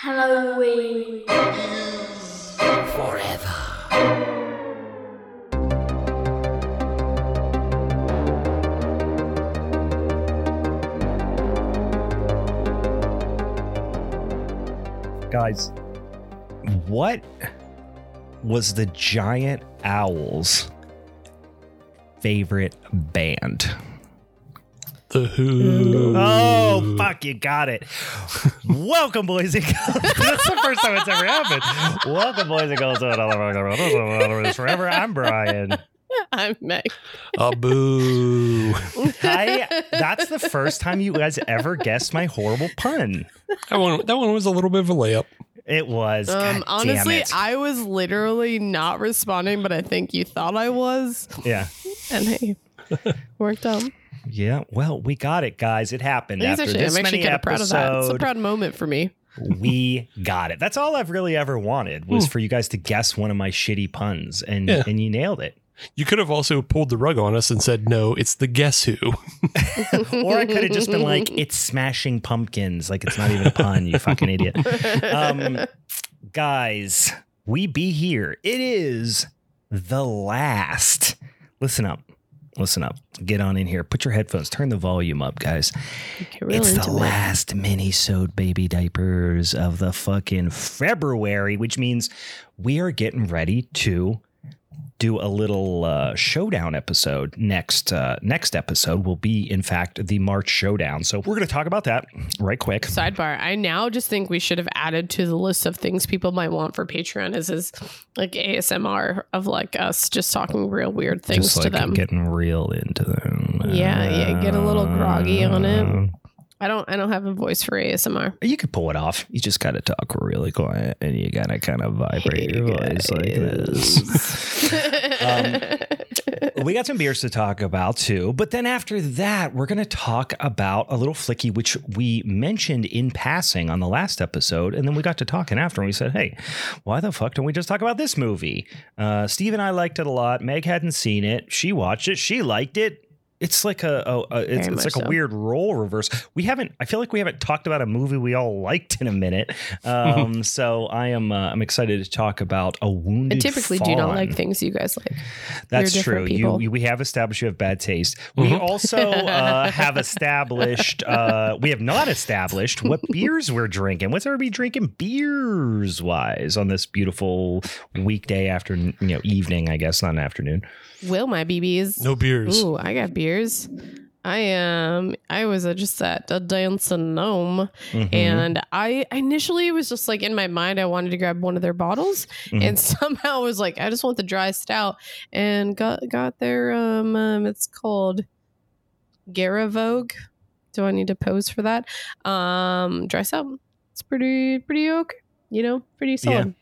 Halloween. Forever. Guys, what was the Giant Owls' favorite band? The Who. Oh, fuck, you got it. Welcome, boys and girls. That's the first time it's ever happened. Welcome, boys and girls. to Forever. I'm Brian. I'm Meg. A boo. I, that's the first time you guys ever guessed my horrible pun. That one, that one was a little bit of a layup. It was. Um, honestly, it. I was literally not responding, but I think you thought I was, yeah. and hey, worked out. Yeah. Well, we got it, guys. It happened after actually. this I'm actually many kind of proud of that. It's a proud moment for me. we got it. That's all I've really ever wanted was for you guys to guess one of my shitty puns, and Yeah. and you nailed it. You could have also pulled the rug on us and said, no, it's the Guess Who. Or I could have just been like, "It's smashing pumpkins," like it's not even a pun. You fucking idiot. Um, guys, we be here. It is the last. Listen up. Listen up. Get on in here. Put your headphones. Turn the volume up, guys. Get real it's the last minisode baby diapers of the fucking February, which means we are getting ready to do a little uh, showdown episode next. Uh, next episode will be, in fact, the March showdown. So we're going to talk about that right quick. Sidebar: I now just think we should have added to the list of things people might want for Patreon is is like ASMR of like us just talking real weird things Just to them. getting real into them. Yeah, yeah, get a little groggy on it. I don't I don't have a voice for ASMR. You could pull it off. You just got to talk really quiet, and you got to kind of vibrate your voice like this. Um, we got some beers to talk about too. But then after that, we're going to talk about a little flicky, which we mentioned in passing on the last episode. And then we got to talking after and we said, hey, why the fuck don't we just talk about this movie? Uh, Steve and I liked it a lot. Meg hadn't seen it. She watched it. She liked it. It's like a, a, a it's, it's like much a weird role reverse. We haven't. I feel like we haven't talked about a movie we all liked in a minute. Um, so I am. Uh, I'm excited to talk about a wounded. I typically do not like things you guys like. That's We're true. You, you we have established you have bad taste. We Mhm. also uh, have established uh, we have not established what beers we're drinking. What's everybody drinking beers wise on this beautiful weekday afternoon, you know, evening, I guess, not an afternoon. Will my BBs? No beers. Ooh, I got beers. I am. I was uh, just at a dancing gnome, Mhm. and I initially was just like in my mind, I wanted to grab one of their bottles, Mhm. and somehow was like, I just want the dry stout, and got got their um, um it's called Garavogue. Do I need to pose for that? Um, dry stout. It's pretty pretty okay. You know, pretty solid.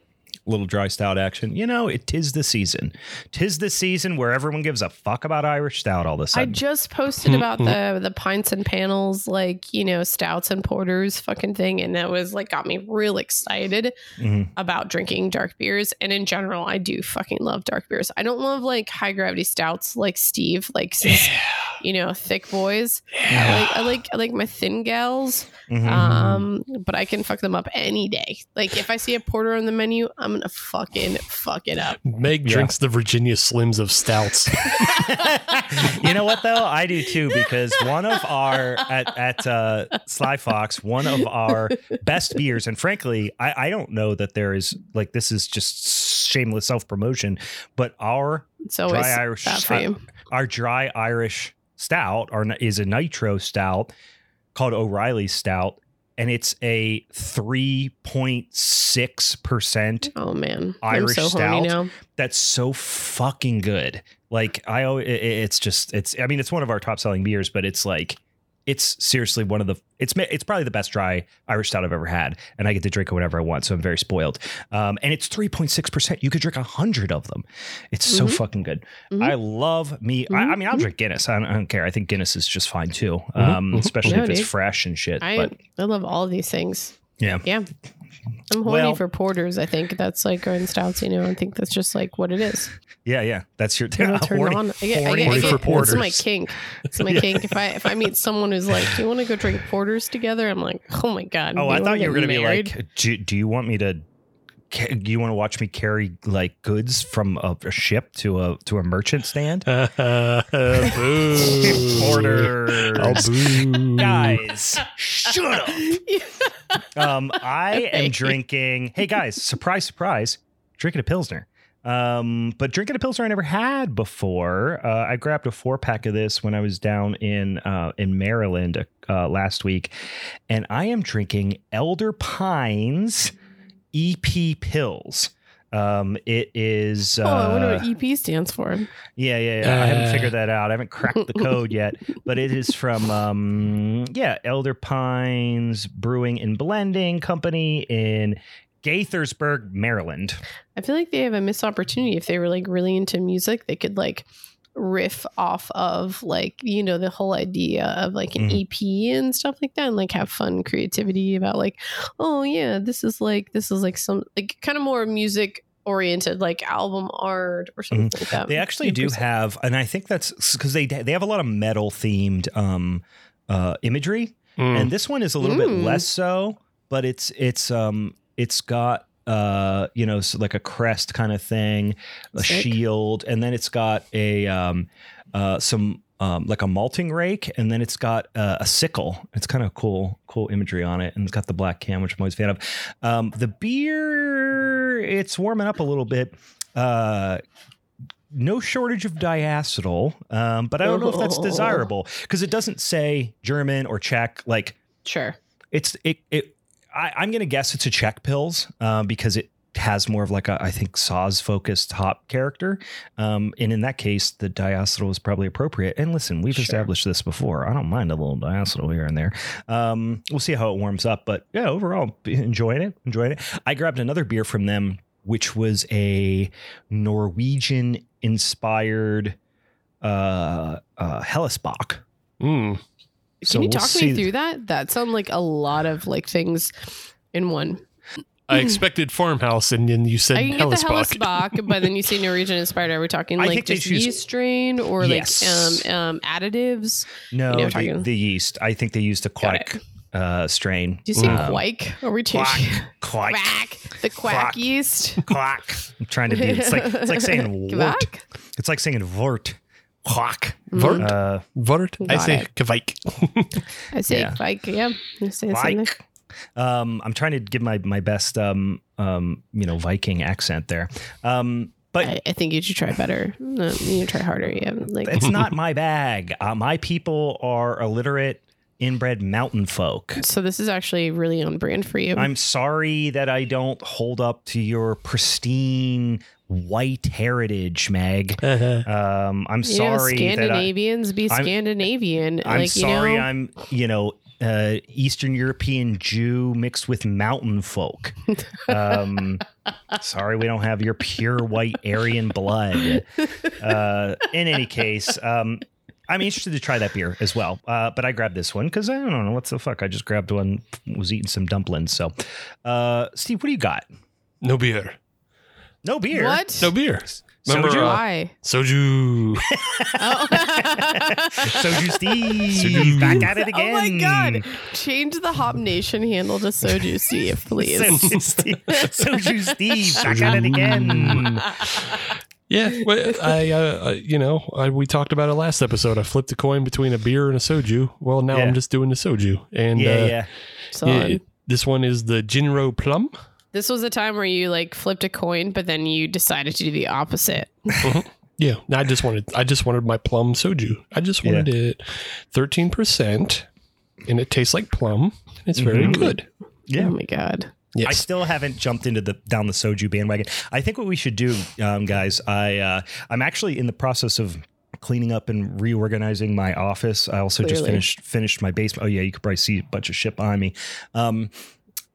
Little dry stout action. You know, it tis the season. Tis the season where everyone gives a fuck about Irish stout all of a I sudden. just posted about the the pints and panels, like you know, stouts and porters, fucking thing, and that was like got me real excited Mhm. about drinking dark beers. And in general, I do fucking love dark beers. I don't love like high gravity stouts like Steve, like since, you know, thick boys. I like I like I like my thin gals, Mhm. um, but I can fuck them up any day. Like if I see a porter on the menu, I'm gonna fucking fuck it up. Meg Yeah. drinks the Virginia Slims of stouts. you know what though? I do too because one of our at at uh, Sly Fox, one of our best beers, and frankly, I, I don't know that there is like this is just shameless self promotion, but our It's always dry Irish that our dry Irish stout or is a nitro stout called O'Reilly Stout, and it's a three point six percent Oh man, Irish I'm so stout. now. that's so fucking good. Like I, it's just, it's. I mean, it's one of our top selling beers, but it's like, it's seriously one of the. It's it's probably the best dry Irish stout I've ever had, and I get to drink it whenever I want, so I'm very spoiled. Um, and it's three point six percent. You could drink a hundred of them. It's so Mhm. fucking good. Mhm. I love me. I, I mean, I'll Mhm. drink Guinness. I don't, I don't care. I think Guinness is just fine too, Mhm. um, Mhm. especially No, if it's dude. fresh and shit. I but I love all these things. yeah, Yeah. I'm horny Well- for porters. I think that's like Garden Stouts. You know, I think that's just like what it is. Yeah, yeah. That's your I'm turned horny- on. I get, I horny get, I get, for It's my kink. It's my kink. If I if I meet someone who's like, "Do you want to go drink porters together?" I'm like, "Oh my god." Oh, I thought you were going to be like, do, do you want me to? Ca- Do you want to watch me carry like goods from a, a ship to a to a merchant stand? boo. Orders. Boo. Guys, shut up. Um, I am drinking. Hey guys, surprise, surprise! Drinking a pilsner. Um, but drinking a pilsner I never had before. Uh, I grabbed a four pack of this when I was down in uh, in Maryland uh, last week, and I am drinking Elder Pines EP Pills. Um, it is. Uh, oh, I wonder what EP stands for. yeah, yeah, yeah. I haven't Uh. figured that out. I haven't cracked the code yet, but it is from um yeah, Elder Pines Brewing and Blending Company in Gaithersburg, Maryland. I feel like they have a missed opportunity. If they were like really into music, they could like riff off of like you know the whole idea of like an Mhm. EP and stuff like that, and like have fun creativity about like, oh yeah, this is like this is like some like kind of more music oriented like album art or something like that. Mm-hmm. They actually do have and I think that's cuz they they have a lot of metal themed um uh imagery Mm. and this one is a little bit Mm. less so, but it's it's um it's got uh you know so like a crest kind of thing, a Sick. shield, and then it's got a um uh some um like a malting rake, and then it's got uh, a sickle. It's kind of cool cool imagery on it, and it's got the black can, which I'm always a fan of. Um, the beer it's warming up a little bit. Uh, no shortage of diacetyl, um, but I don't know if that's Oh. desirable because it doesn't say German or Czech. Like sure. it's it it. I, I'm gonna guess it's a Czech pills um, because it has more of like a I think Saaz focused hop character, um, and in that case, the diacetyl is probably appropriate. And listen, we've Sure. established this before. I don't mind a little diacetyl here and there. Um, we'll see how it warms up, but yeah, overall, enjoying it, enjoying it. I grabbed another beer from them, which was a Norwegian inspired uh, uh, Hellesbock. Mm. So Can you we'll talk me through that? That sounds like a lot of like things in one. I expected farmhouse, and then you said I can get the Hellesbock. Hellesbock, but then you say Norwegian inspired. Are we talking like just choose- yeast strain or Yes. like um, um, additives? No, You know, the, the yeast. I think they used a Got quack uh, strain. Do you say Um, quake? Are we Quack, changing? quack, Quack. The quack Quack. yeast. quack. I'm trying to be. It's like it's like saying wort. It's like saying vort. Quack. Vort? Uh, Vort? I say it. Kvike. I say Yeah. quake. Yeah. I say the same thing. Vike. Um, I'm trying to give my my best um um you know Viking accent there. Um, but I, I think you should try better. No, you need try harder. Yeah. Like it's not my bag. Uh, my people are illiterate, inbred mountain folk. so this is actually really on brand for you. I'm sorry that I don't hold up to your pristine white heritage, Meg. Um, I'm you know, sorry that I, Scandinavians be I'm- Scandinavian. I'm like sorry you know, I'm you know uh, Eastern European Jew mixed with mountain folk. Um, sorry we don't have your pure white Aryan blood. Uh, in any case, um, I'm interested to try that beer as well. Uh, but I grabbed this one because I don't know what the fuck. I just grabbed one, was eating some dumplings. So, uh, Steve, what do you got? no beer. No beer. what? No beer. Remember, Soju? uh, Why? Soju. Oh. Soju Steve, Soju. back at it Oh again. my god! Change the Hop Nation handle to Soju Steve, please. Soju Steve, Soju Steve, back at it again. Yeah, well, I, uh, uh, you know, I, we talked about it last episode. I flipped a coin between a beer and a soju. Well, now Yeah. I'm just doing the soju, and Yeah, uh, yeah. Solid. yeah, this one is the Jinro Plum. This was a time where you like flipped a coin, but then you decided to do the opposite. Yeah, I just wanted, I just wanted my plum soju. I just Yeah. wanted it, thirteen percent, and it tastes like plum. It's very Mhm. good. Yeah. Oh my god. Yes. I still haven't jumped into the down the soju bandwagon. I think what we should do, um, guys, I uh, I'm actually in the process of cleaning up and reorganizing my office. I also just finished finished my basement. Oh yeah, you could probably see a bunch of shit behind me. Um,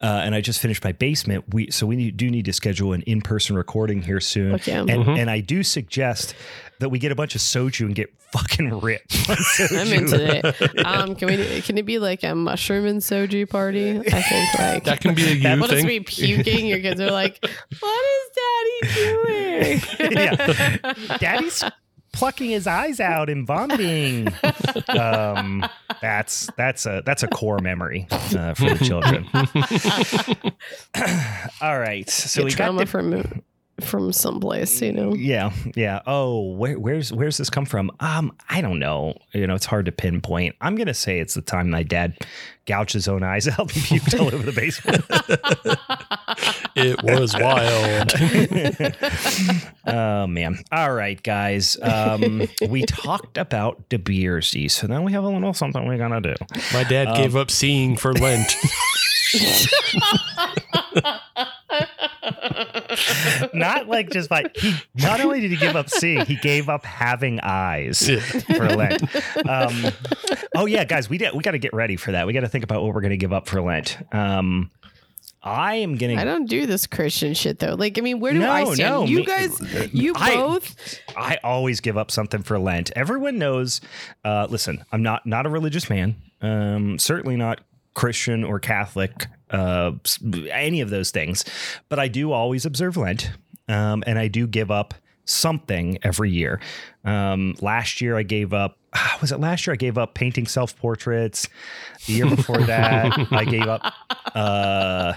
uh, and I just finished my basement. We so we need, do need to schedule an in person recording here soon. Fuck yeah. And Mhm. and I do suggest that we get a bunch of soju and get fucking ripped. I'm into it. Um, can we? Can it be like a mushroom and soju party? I think like That can be a you That- What is thing. me puking? Your kids are like, "What is Daddy doing?" Yeah. Daddy's plucking his eyes out and vomiting. Um, that's that's a that's a core memory uh, for the children. All right, so Get we got the, from from someplace, you know. yeah yeah. Oh, where, where's where's this come from? Um, I don't know. You know, it's hard to pinpoint. I'm gonna say it's the time my dad gouged his own eyes out and puked all over the basement. it was wild. oh man! All right, guys. Um, we talked about De Beersy, so now we have a little something we're gonna do. My dad Um, gave up seeing for Lent. Not like just like he. Not only did he give up seeing, he gave up having eyes Yeah. for Lent. Um, oh yeah, guys, we did, we got to get ready for that. We got to think about what we're gonna give up for Lent. Um, I am gonna. I don't do this Christian shit though. Like, I mean, where do No, I stand? no, you me- guys, you I- both. I always give up something for Lent. Everyone knows. Uh, listen, I'm not not a religious man. Um, certainly not Christian or Catholic. Uh, any of those things, but I do always observe Lent, um, and I do give up something every year. Um, last year I gave up. Was it last year I gave up painting self portraits? The year before that I gave up. Uh,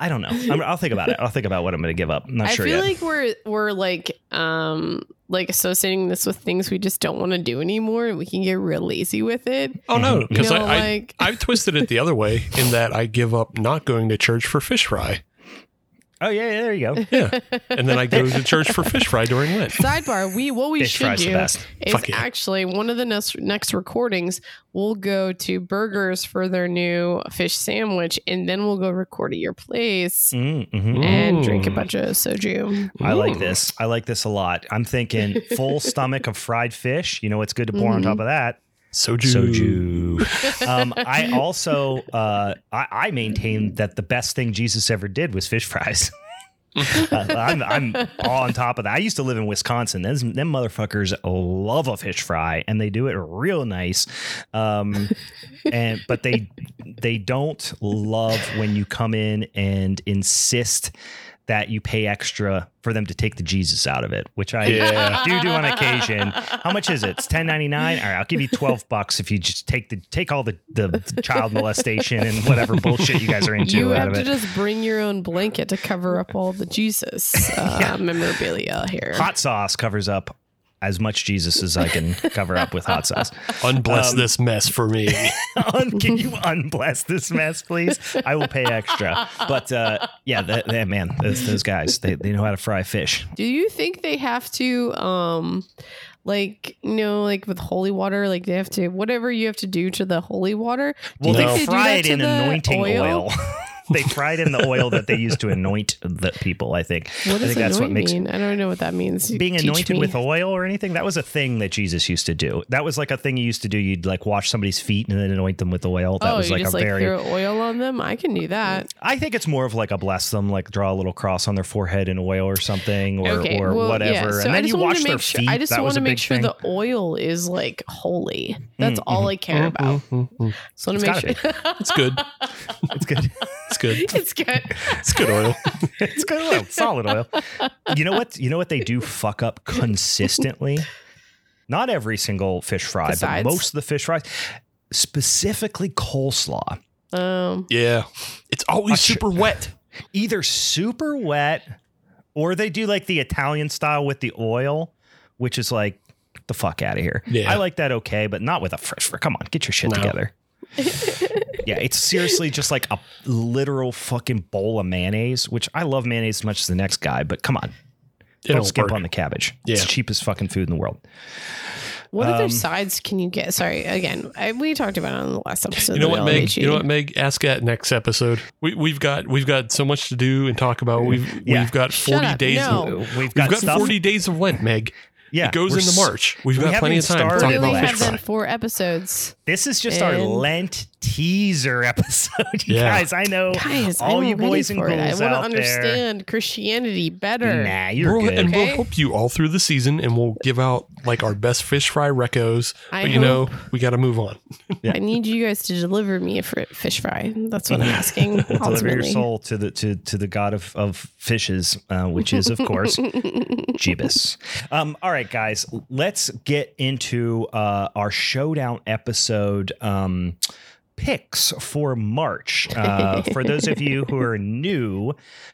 I don't know. I'm, I'll think about it. I'll think about what I'm going to give up. I'm not I sure I feel yet. like we're we're like um like associating this with things we just don't want to do anymore, and we can get real lazy with it. Oh no, because You know, I, like- I I've twisted it the other way in that I give up not going to church for fish fry. Oh yeah, yeah, there you go. Yeah, and then I go to church for fish fry during Lent. Sidebar: We what we Fish should fries the do best. is Fuck yeah. actually one of the next next recordings. We'll go to Burgers for their new fish sandwich, and then we'll go record at your place Mm, mhm. and drink a Mm. bunch of soju. I like this. I like this a lot. I'm thinking full stomach of fried fish. You know what's good to pour on Mhm. top of that? Soju. Soju. um, I also uh, I, I maintain that the best thing Jesus ever did was fish fries. Uh, I'm, I'm all on top of that. I used to live in Wisconsin. Them, them motherfuckers love a fish fry, and they do it real nice. Um, and but they they don't love when you come in and insist that you pay extra for them to take the Jesus out of it, which I Yeah. do do on occasion. How much is it? It's ten ninety nine. All right, I'll give you twelve bucks if you just take the take all the, the child molestation and whatever bullshit you guys are into You out have of to it. just bring your own blanket to cover up all the Jesus uh, Yeah. memorabilia here. Hot sauce covers up as much Jesus as I can cover up with hot sauce. Unbless Um, this mess for me. Un- can you unbless this mess, please? I will pay extra. But uh, yeah, that, that man, those, those guys, they, they know how to fry fish. Do you think they have to um like you know like with holy water like they have to whatever you have to do to the holy water? Do Well, you they think fry do it that to in the anointing oil. they fried in the oil that they used to anoint the people. I think. What I does think that's what makes mean? I don't know what that means. being anointed me. with oil or anything. That was a thing that Jesus used to do. That was like a thing he used to do. You'd like wash somebody's feet and then anoint them with oil. That oh, was you like just a like very. throw oil on them. I can do that. I think it's more of like a bless them, like draw a little cross on their forehead in oil or something, or okay, or well, whatever, Yeah. So and I then you wash their sure. feet. I just that want to make sure thing. the oil is like holy. That's Mm, all I care about. Mhm, mhm. So I want to make sure It's good. It's good. It's good. it's good. It's good oil. it's good oil, solid oil. You know what? You know what they do fuck up consistently. Not every single fish fry, Besides? but most of the fish fries, specifically coleslaw, Um, Yeah. It's always A ch- super wet. either super wet or they do like the Italian style with the oil, which is like the fuck out of here. Yeah. I like that okay, but not with a fresh fry. Come on, get your shit No. together. yeah, it's seriously just like a literal fucking bowl of mayonnaise, which I love mayonnaise as much as the next guy, but come on. It Don't don't skip work. on the cabbage. It's Yeah. cheapest fucking food in the world. what other Um, sides can you get? Sorry, again, I, we talked about it on the last episode. You know of what, Meg? LHE. You know what, Meg? Ask that next episode. We, we've got we've got so much to do and talk about. We've Yeah. we've got Shut forty up. days. No. We've We've got, got stuff. forty days of Lent, Meg. yeah, it goes we're into s- March. We've we got plenty of haven't time to started talk We about only Lent. fish have fry. four episodes. This is just our And- Lent teaser episode. You Yeah. guys, I know Guys, all I'm you boys and for it. I want to out there. understand Christianity better. Nah, you're We'll- good. and we'll help you all through the season, and we'll give out like our best fish fry recos. I but you know, we got to move on. I need you guys to deliver me a fr- fish fry. That's what I'm asking. Deliver your soul to the to to the god of of fishes, uh, which is of course Jeebus. Um, all right, guys, let's get into uh, our showdown episode. Um, picks for March. Uh, for those of you who are new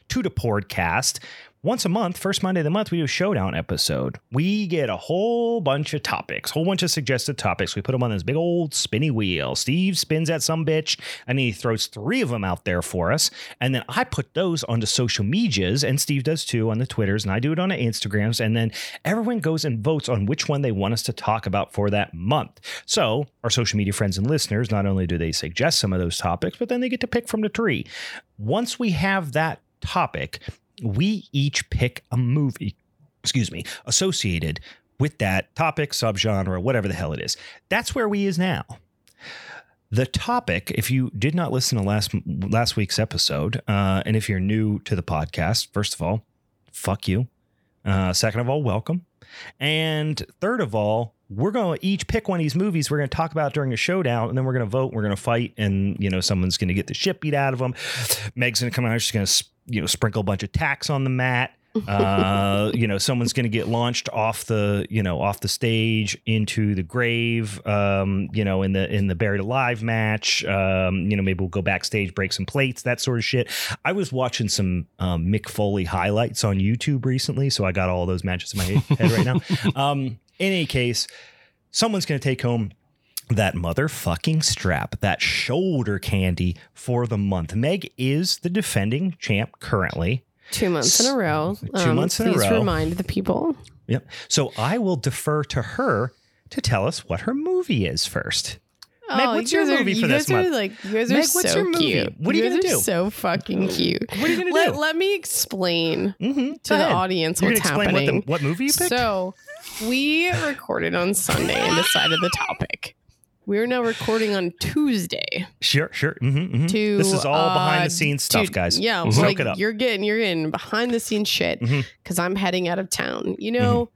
to the podcast, once a month, first Monday of the month, we do a showdown episode. We get a whole bunch of topics, whole bunch of suggested topics. We put them on this big old spinny wheel. Steve spins at some bitch and he throws three of them out there for us. And then I put those onto social medias, and Steve does too on the Twitters, and I do it on the Instagrams. And then everyone goes and votes on which one they want us to talk about for that month. So our social media friends and listeners, not only do they suggest some of those topics, but then they get to pick from the tree. Once we have that topic, we each pick a movie, excuse me, associated with that topic, subgenre, whatever the hell it is. That's where we is now. The topic, if you did not listen to last last week's episode, uh, and if you're new to the podcast, first of all, fuck you. Uh, second of all, welcome. And third of all, we're going to each pick one of these movies we're going to talk about during a showdown, and then we're going to vote. We're going to fight, and you know someone's going to get the shit beat out of them. Meg's going to come out. She's going to you know sprinkle a bunch of tacks on the mat. uh, you know, someone's going to get launched off the, you know, off the stage into the grave. Um, you know, in the in the buried alive match. Um, you know, maybe we'll go backstage, break some plates, that sort of shit. I was watching some um, Mick Foley highlights on YouTube recently, so I got all those matches in my head right now. Um, in any case, someone's going to take home that motherfucking strap, that shoulder candy for the month. Meg is the defending champ currently. Two months in a row. Two Um, months in a row. please remind the people. Yep. So I will defer to her to tell us what her movie is first. Meg, Oh, what's you your guys are- movie for you this guys are month? Like you guys are Meg, so what's your movie? cute. What are you guys gonna are do? So fucking cute. What are you gonna Let, do? let me explain mm-hmm. to the audience You're what's explain happening. what, the, what movie you picked? So we recorded on Sunday and decided the topic. We're now recording on Tuesday. sure, sure. Mm-hmm, mm-hmm. To this is all behind uh, the scenes stuff, to- guys. Yeah, Soak like you're getting you're getting behind the scenes shit because I'm heading out of town. You know,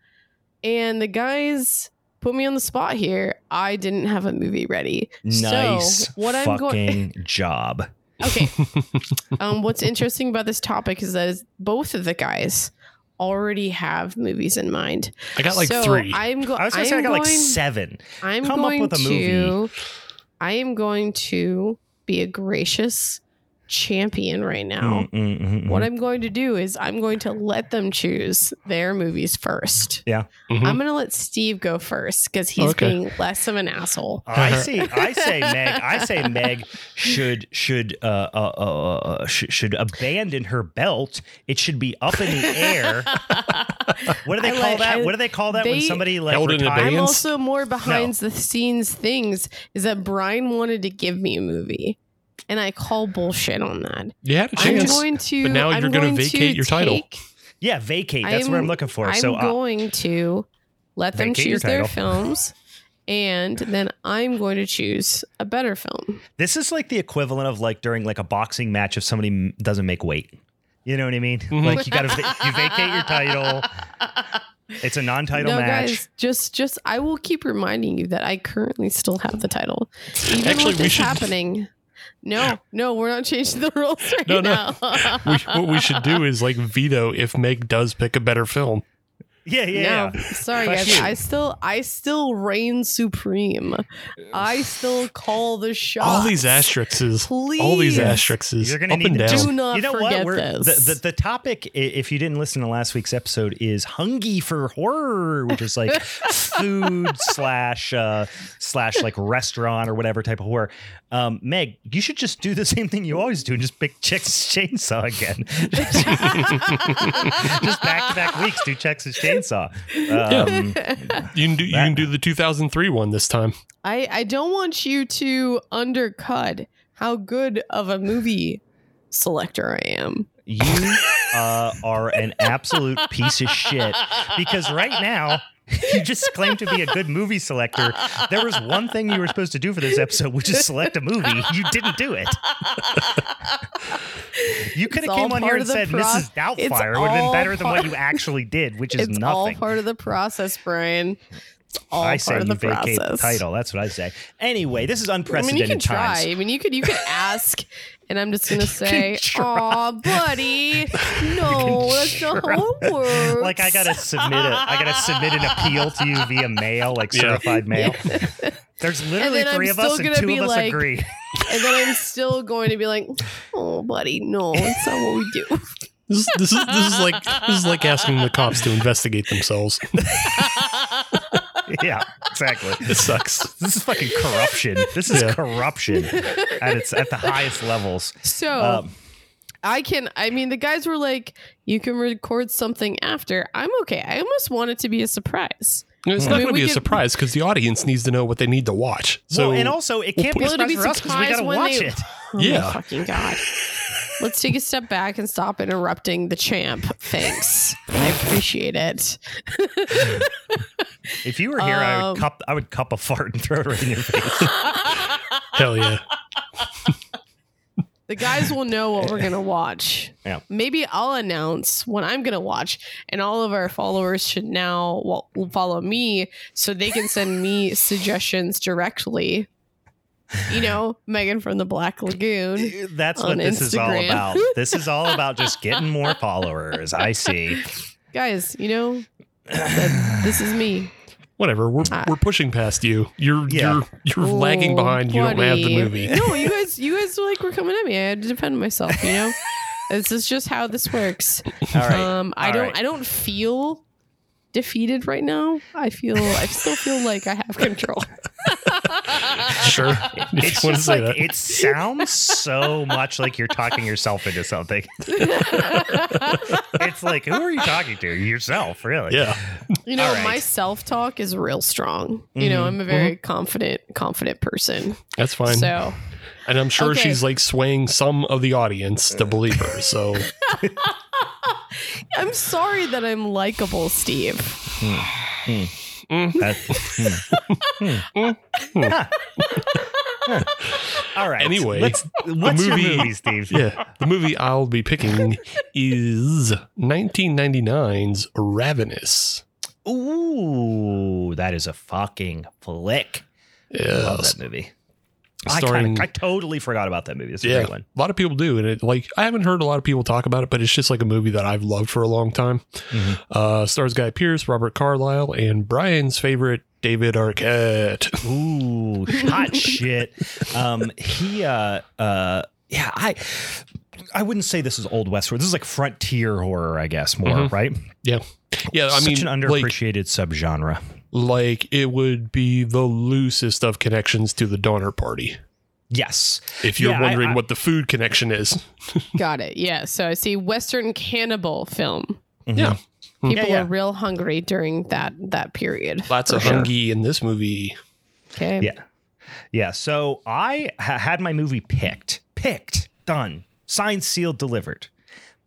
and the guys put me on the spot here. I didn't have a movie ready. Nice So what I'm fucking going job. Okay. um, what's interesting about this topic is that both of the guys already have movies in mind. I got like So three. I'm going. I was gonna I'm say I got going, like seven. I'm Come up going with a to. I am going to be a gracious champion right now. Mm, mm, mm, mm. What I'm going to do is I'm going to let them choose their movies first. Mhm. I'm going to let Steve go first because he's Okay. being less of an asshole. I see. I say Meg. I say Meg should should uh, uh, uh, uh should, should abandon her belt. It should be up in the air. What do they I call like- that? I- what do they call that when somebody like Held in? I'm also more behind the scenes things is that Brian wanted to give me a movie. And I call bullshit on that. you had a I'm chance. going to. but now I'm you're gonna vacate to your title. take- Yeah, vacate. That's what I'm- I'm looking for. So I'm so uh, going to let them choose their films, and then I'm going to choose a better film. this is like the equivalent of like during like a boxing match if somebody doesn't make weight. You know what I mean? Mhm. Like you got to you vacate your title. It's a non-title no, match. guys, just just I will keep reminding you that I currently still have the title, even Actually, with we this should- happening. No, no, we're not changing the rules right No, no. now. we, what we should do is like veto if Meg does pick a better film. Yeah, yeah. no, yeah. sorry guys. I still I still reign supreme. I still call the shots. All these asterisks. Please. All these asterisks. You're gonna up need and to down. Do not you know forget what? We're, this. The, the the topic, if you didn't listen to last week's episode, is hungry for horror, which is like food slash uh, slash like restaurant or whatever type of horror. Um, Meg, you should just do the same thing you always do and just pick Texas Chainsaw again. just back to back weeks, do Texas Chainsaw. Um, You can do you can do the 2003 one this time. I, I don't want you to undercut how good of a movie selector I am. You uh, are an absolute piece of shit because right now you just claimed to be a good movie selector. There was one thing you were supposed to do for this episode, which is select a movie. You didn't do it. You could have came on here and said pro- Mrs. Doubtfire. It would have been better than what you actually did, which is nothing. it's all part of the process, Brian. It's all I part say of you the vacate process. the title. That's what I say. Anyway, this is unprecedented I mean, unprecedented you can times. try. I mean, you could you could ask, and I'm just gonna say, try. "Aw, buddy, no, that's not how it works." Like I gotta submit a, I gotta submit an appeal to you via mail, like Yeah. certified mail. There's literally then I'm three of us, and two of us like- agree. and then I'm still going to be like, "Oh, buddy, no, that's not what we do." This this is this is like this is like asking the cops to investigate themselves. Yeah, exactly. It sucks. This is fucking corruption. This is Yeah. corruption at its at the highest levels. So Um, I can. I mean, the guys were like, "You can record something after." I'm okay. I almost want it to be a surprise. It's I not going to be a could- surprise because the audience needs to know what they need to watch. So well, and also it can't we'll be a put- Will it surprise be for us because we surprise gotta when watch they- it. Oh Yeah. my fucking god. Let's take a step back and stop interrupting the champ. Thanks. I appreciate it. If you were here, I Um, would cup I would cup a fart and throw it right in your face. hell yeah, the guys will know what we're gonna watch. Yeah. Maybe I'll announce what I'm gonna watch, and all of our followers should now wa- follow me so they can send me suggestions directly. You know, Megan from the Black Lagoon. That's what this is all about. This is all about just getting more followers. I see. Guys, you know, this is me. whatever. We're Ah. we're pushing past you. You're Yeah. you're you're lagging behind. You don't have the movie. No, you guys, you guys like were coming at me. I had to defend myself. You know, this is just how this works. All right. Um, I All don't, right. I don't feel defeated right now. I feel, I still feel like I have control. Sure, It's just say like that. it sounds so much like you're talking yourself into something. it's like, who are you talking to? Yourself, really? Yeah, You know, All right. my self talk is real strong. You know, Mhm. I'm a very confident, confident person. that's fine. So and I'm sure Okay. she's like swaying some of the audience to believe her. So I'm sorry that I'm likable, Steve. Hmm. Hmm. Mm-hmm. Huh. Huh. All right. Anyway, Let's- what's movie- your movie, Steve? yeah, the movie I'll be picking is 1999's Ravenous. Ooh, that is a fucking flick. I love that movie. I, Starring I totally forgot about that movie. It's a yeah, great one. a lot of people do, and it like I haven't heard a lot of people talk about it, but it's just like a movie that I've loved for a long time. Mhm. Uh, stars Guy Pearce, Robert Carlyle, and Brian's favorite David Arquette. Ooh, hot shit. Um, he, uh, uh, yeah, I, I wouldn't say this is old westward. This is like frontier horror, I guess, more Mhm. right. Yeah, yeah. I Such mean, an like, underappreciated subgenre. Like it would be the loosest of connections to the Donner Party. Yes, If you're Yeah, wondering I- what the food connection is, Got it. Yeah. So I see Western cannibal film. Mhm. Yeah. Hmm. People Yeah, yeah. are real hungry during that that period. lots of sure. hungy in this movie. Okay. Yeah. Yeah. So I ha- had my movie picked, picked, done, signed, sealed, delivered.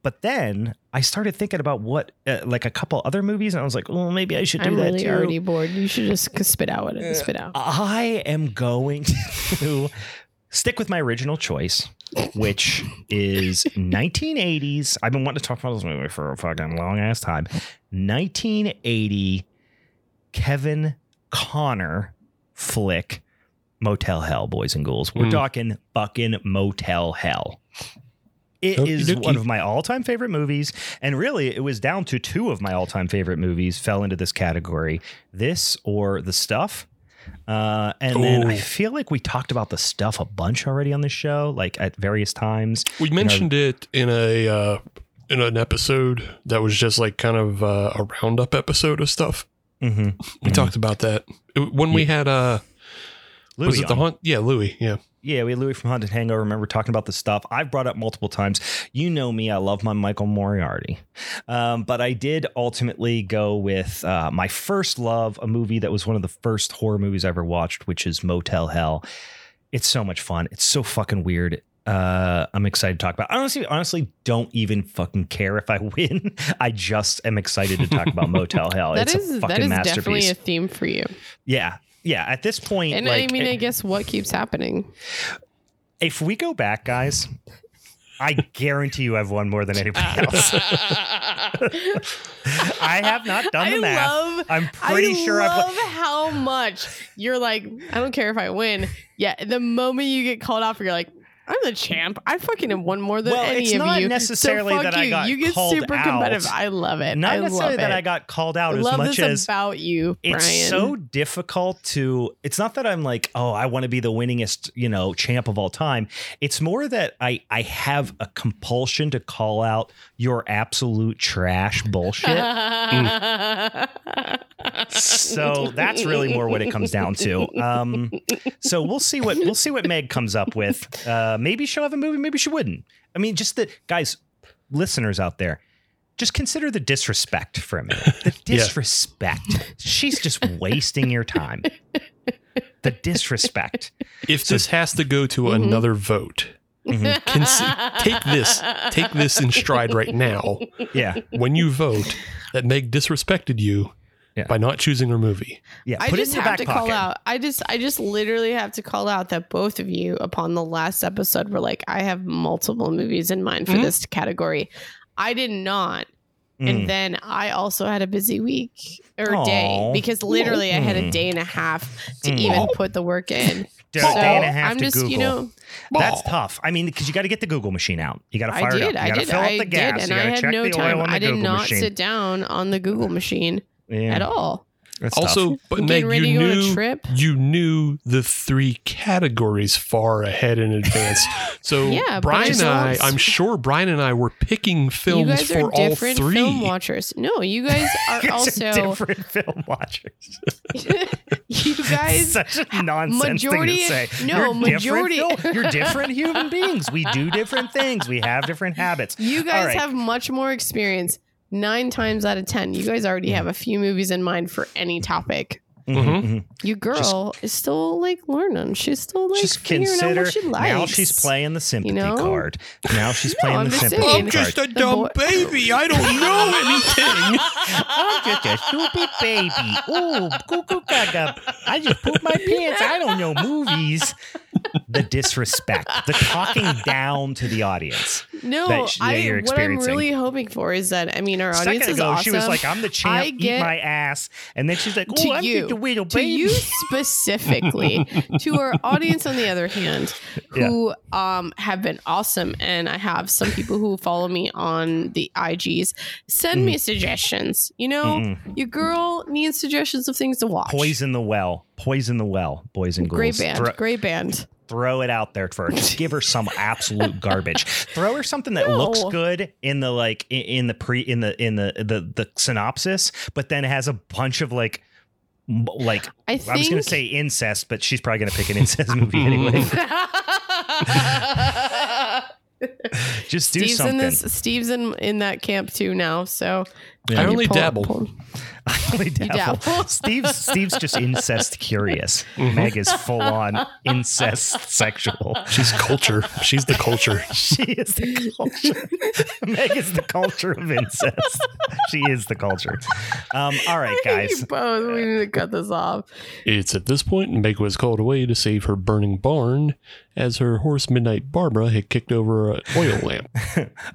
But then I started thinking about what, uh, like a couple other movies, and I was like, well, maybe I should do I'm that really too. already bored. You should just spit out what it spit out. I am going to stick with my original choice, which is 1980s. I've been wanting to talk about this movie for a fucking long ass time. 1980 Kevin Connor flick, Motel Hell, boys and ghouls. We're Mm. talking fucking Motel Hell. It is one of my all-time favorite movies, and really, it was down to two of my all-time favorite movies fell into this category: this or The Stuff. Uh, and then I feel like we talked about The Stuff a bunch already on this show, like at various times. We mentioned it in a uh, in an episode that was just like kind of uh, a roundup episode of stuff. Mm-hmm. We talked about that It- when we had uh Louis was it the on. hunt? Yeah, Louis. Yeah, Yeah, we had Louis from Haunted Hangover. Remember talking about the stuff I've brought up multiple times. You know me, I love my Michael Moriarty. Um, but I did ultimately go with uh, my first love, a movie that was one of the first horror movies I ever watched, which is Motel Hell. It's so much fun. It's so fucking weird. uh, I'm excited to talk about. I honestly, honestly, don't even fucking care if I win. I just am excited to talk about Motel Hell. That it's is a that fucking is definitely a theme for you. yeah, yeah. At this point, And like, I mean, I guess what keeps happening? if we go back, guys, I guarantee you I've won more than anybody else. I have not done the I math. love. I'm pretty I sure I've. love how much you're like. I don't care if I win. Yeah, the moment you get called off, you're like, I'm the champ. I fucking have won more than Well, any it's of not you. necessarily so fuck that I you. got You get called super out. competitive. I love it. Not I necessarily love that it. I got called out I as love much this as about you, Brian. it's so difficult to it's not that i'm like oh i want to be the winningest you know champ of all time it's more that i i have a compulsion to call out your absolute trash bullshit mm. So that's really more what it comes down to um so we'll see what we'll see what meg comes up with uh maybe she'll have a movie maybe she wouldn't i mean just the guys listeners out there just consider the disrespect for a minute. The Yeah. disrespect. She's just wasting your time. The disrespect. If this has to go to Mhm. another vote, Mhm. Consi- take this, take this in stride right now. Yeah. When you vote, that Meg disrespected you Yeah. by not choosing her movie. Yeah. I Put just it in have to pocket. call out. I just, I just literally have to call out that both of you, upon the last episode, were like, I have multiple movies in mind for Mhm. this category. I did not, Mm. and then I also had a busy week or day because literally I had a Mm. day and a half to Mm. even put the work in. D- so day and a half I'm to just, Google. you know, That's tough. I mean, because you got to get the Google machine out. You got to I fire it did, up. I You got to did, fill I up the did, gas. and you I got had check no the time. oil on the I did Google not machine. sit down on the Google machine yeah. at all. That's also, tough. but I'm Meg, you to on a knew trip. you knew the three categories far ahead in advance. So Yeah, Brian and I, I'm sure Brian and I were picking You films guys for are all different three. film watchers. No, you guys are You guys also different film watchers. you guys Such a nonsense majority- thing to say. no, You're majority- Different, film- you're different human beings. We do different things. We have different habits. you guys right. have much more experience. Nine times out of ten, you guys already have a few movies in mind for any topic. Mhm, Mhm. mhm. You girl is still like learning. She's still like just figuring out consider what she likes. now she's playing the sympathy know? card. Now she's No, playing I'm the just sympathy saying. I'm card. just a dumb boy- baby. I don't know anything. I'm just a stupid baby. Ooh, cuckoo gaga. I just pooped my pants. I don't know movies. The disrespect, the talking down to the audience. No, that that I what I'm really hoping for is that I mean our audience second is ago, awesome. she was like, "I'm the champ. I eat get- my ass," and then she's like, "Oh, I'm you, a little to baby." you specifically to our audience on the other hand who um have been awesome and i have some people who follow me on the ig's send me suggestions you know Mm-mm. your girl needs suggestions of things to watch Poison the well. Poison the well, boys and girls. great band Throw, great band throw it out there for her. Just give her some absolute garbage. Throw her something that looks good in the like in, the pre in the in the the the synopsis, but then it has a bunch of like like i I was gonna say incest, but she's probably gonna pick an incest movie anyway. Just do steve's something. in this steve's in in that camp too now so I only pull- dabble. pull- I only dabble. dabble. Steve's Steve's just incest curious. Meg is full on incest sexual. She's culture. She's the culture. She is the culture. Meg is the culture of incest. She is the culture. Um, all right, I hate guys. you both. We need to cut this off. It's at this point Meg was called away to save her burning barn as her horse Midnight Barbara had kicked over an oil lamp.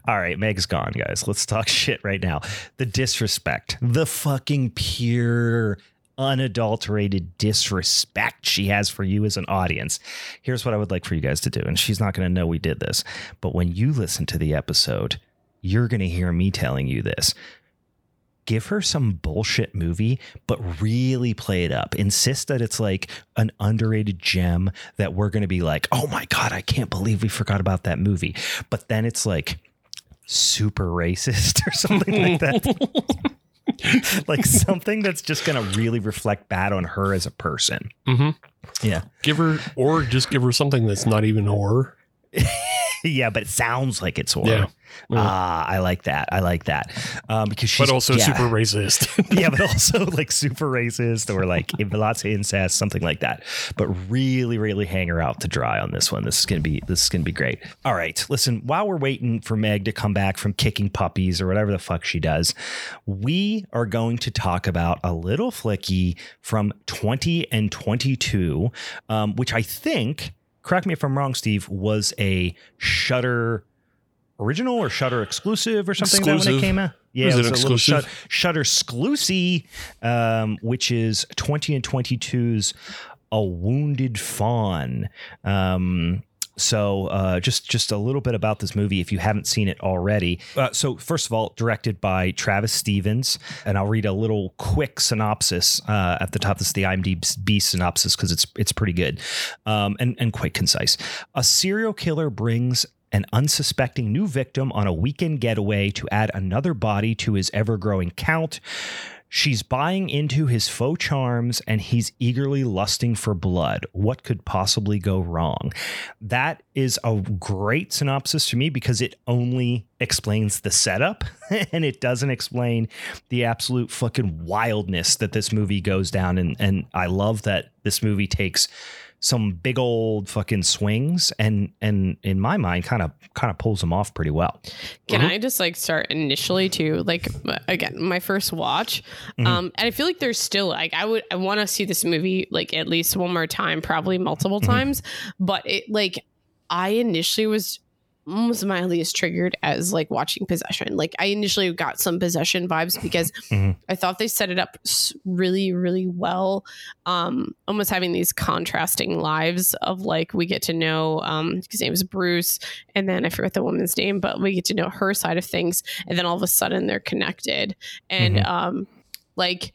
All right, Meg's gone, guys. Let's talk shit right now. The disrespect, the fucking pure, unadulterated disrespect she has for you as an audience. Here's what I would like for you guys to do. And she's not going to know we did this, but when you listen to the episode, you're going to hear me telling you this. Give her some bullshit movie, but really play it up. Insist that it's like an underrated gem that we're going to be like, oh my God, I can't believe we forgot about that movie. But then it's like super racist or something like that. like something that's just going to really reflect bad on her as a person. Mm-hmm. Yeah. Give her, or just give her something that's not even horror. yeah, but it sounds like it's horror. Yeah. Ah, I like that. I like that. Um, because she's but also yeah. super racist. yeah, but also like super racist or like lots of incest, something like that. But really, really hang her out to dry on this one. This is gonna be this is gonna be great. All right, listen. While we're waiting for Meg to come back from kicking puppies or whatever the fuck she does, we are going to talk about a little flicky from twenty and twenty two, um, which I think. Correct me if I'm wrong, Steve. Was a Shudder original or Shudder exclusive or something that when it came out. Yeah, Was it it was a little exclusive? shut, Shudder exclusive, um, which is 20 and 22's A Wounded Fawn. Um, so uh, just just a little bit about this movie if you haven't seen it already. Uh, so first of all, directed by Travis Stevens, and I'll read a little quick synopsis uh, at the top. This is the IMDb synopsis because it's it's pretty good um, and and quite concise. A serial killer brings an unsuspecting new victim on a weekend getaway to add another body to his ever growing count. She's buying into his faux charms and he's eagerly lusting for blood. What could possibly go wrong? That is a great synopsis to me because it only explains the setup and it doesn't explain the absolute fucking wildness that this movie goes down. And, and I love that this movie takes some big old fucking swings and and in my mind kind of kind of pulls them off pretty well. Can Mhm. I just like start initially to like again my first watch, Mhm. um, and I feel like there's still like I would I want to see this movie like at least one more time, probably multiple Mhm. times, but it like I initially was almost mildly as triggered as like watching Possession. Like I initially got some Possession vibes because Mhm. I thought they set it up really really well, um, almost having these contrasting lives of like we get to know um, his name is Bruce and then I forget the woman's name, but we get to know her side of things, and then all of a sudden they're connected, and Mhm. um, like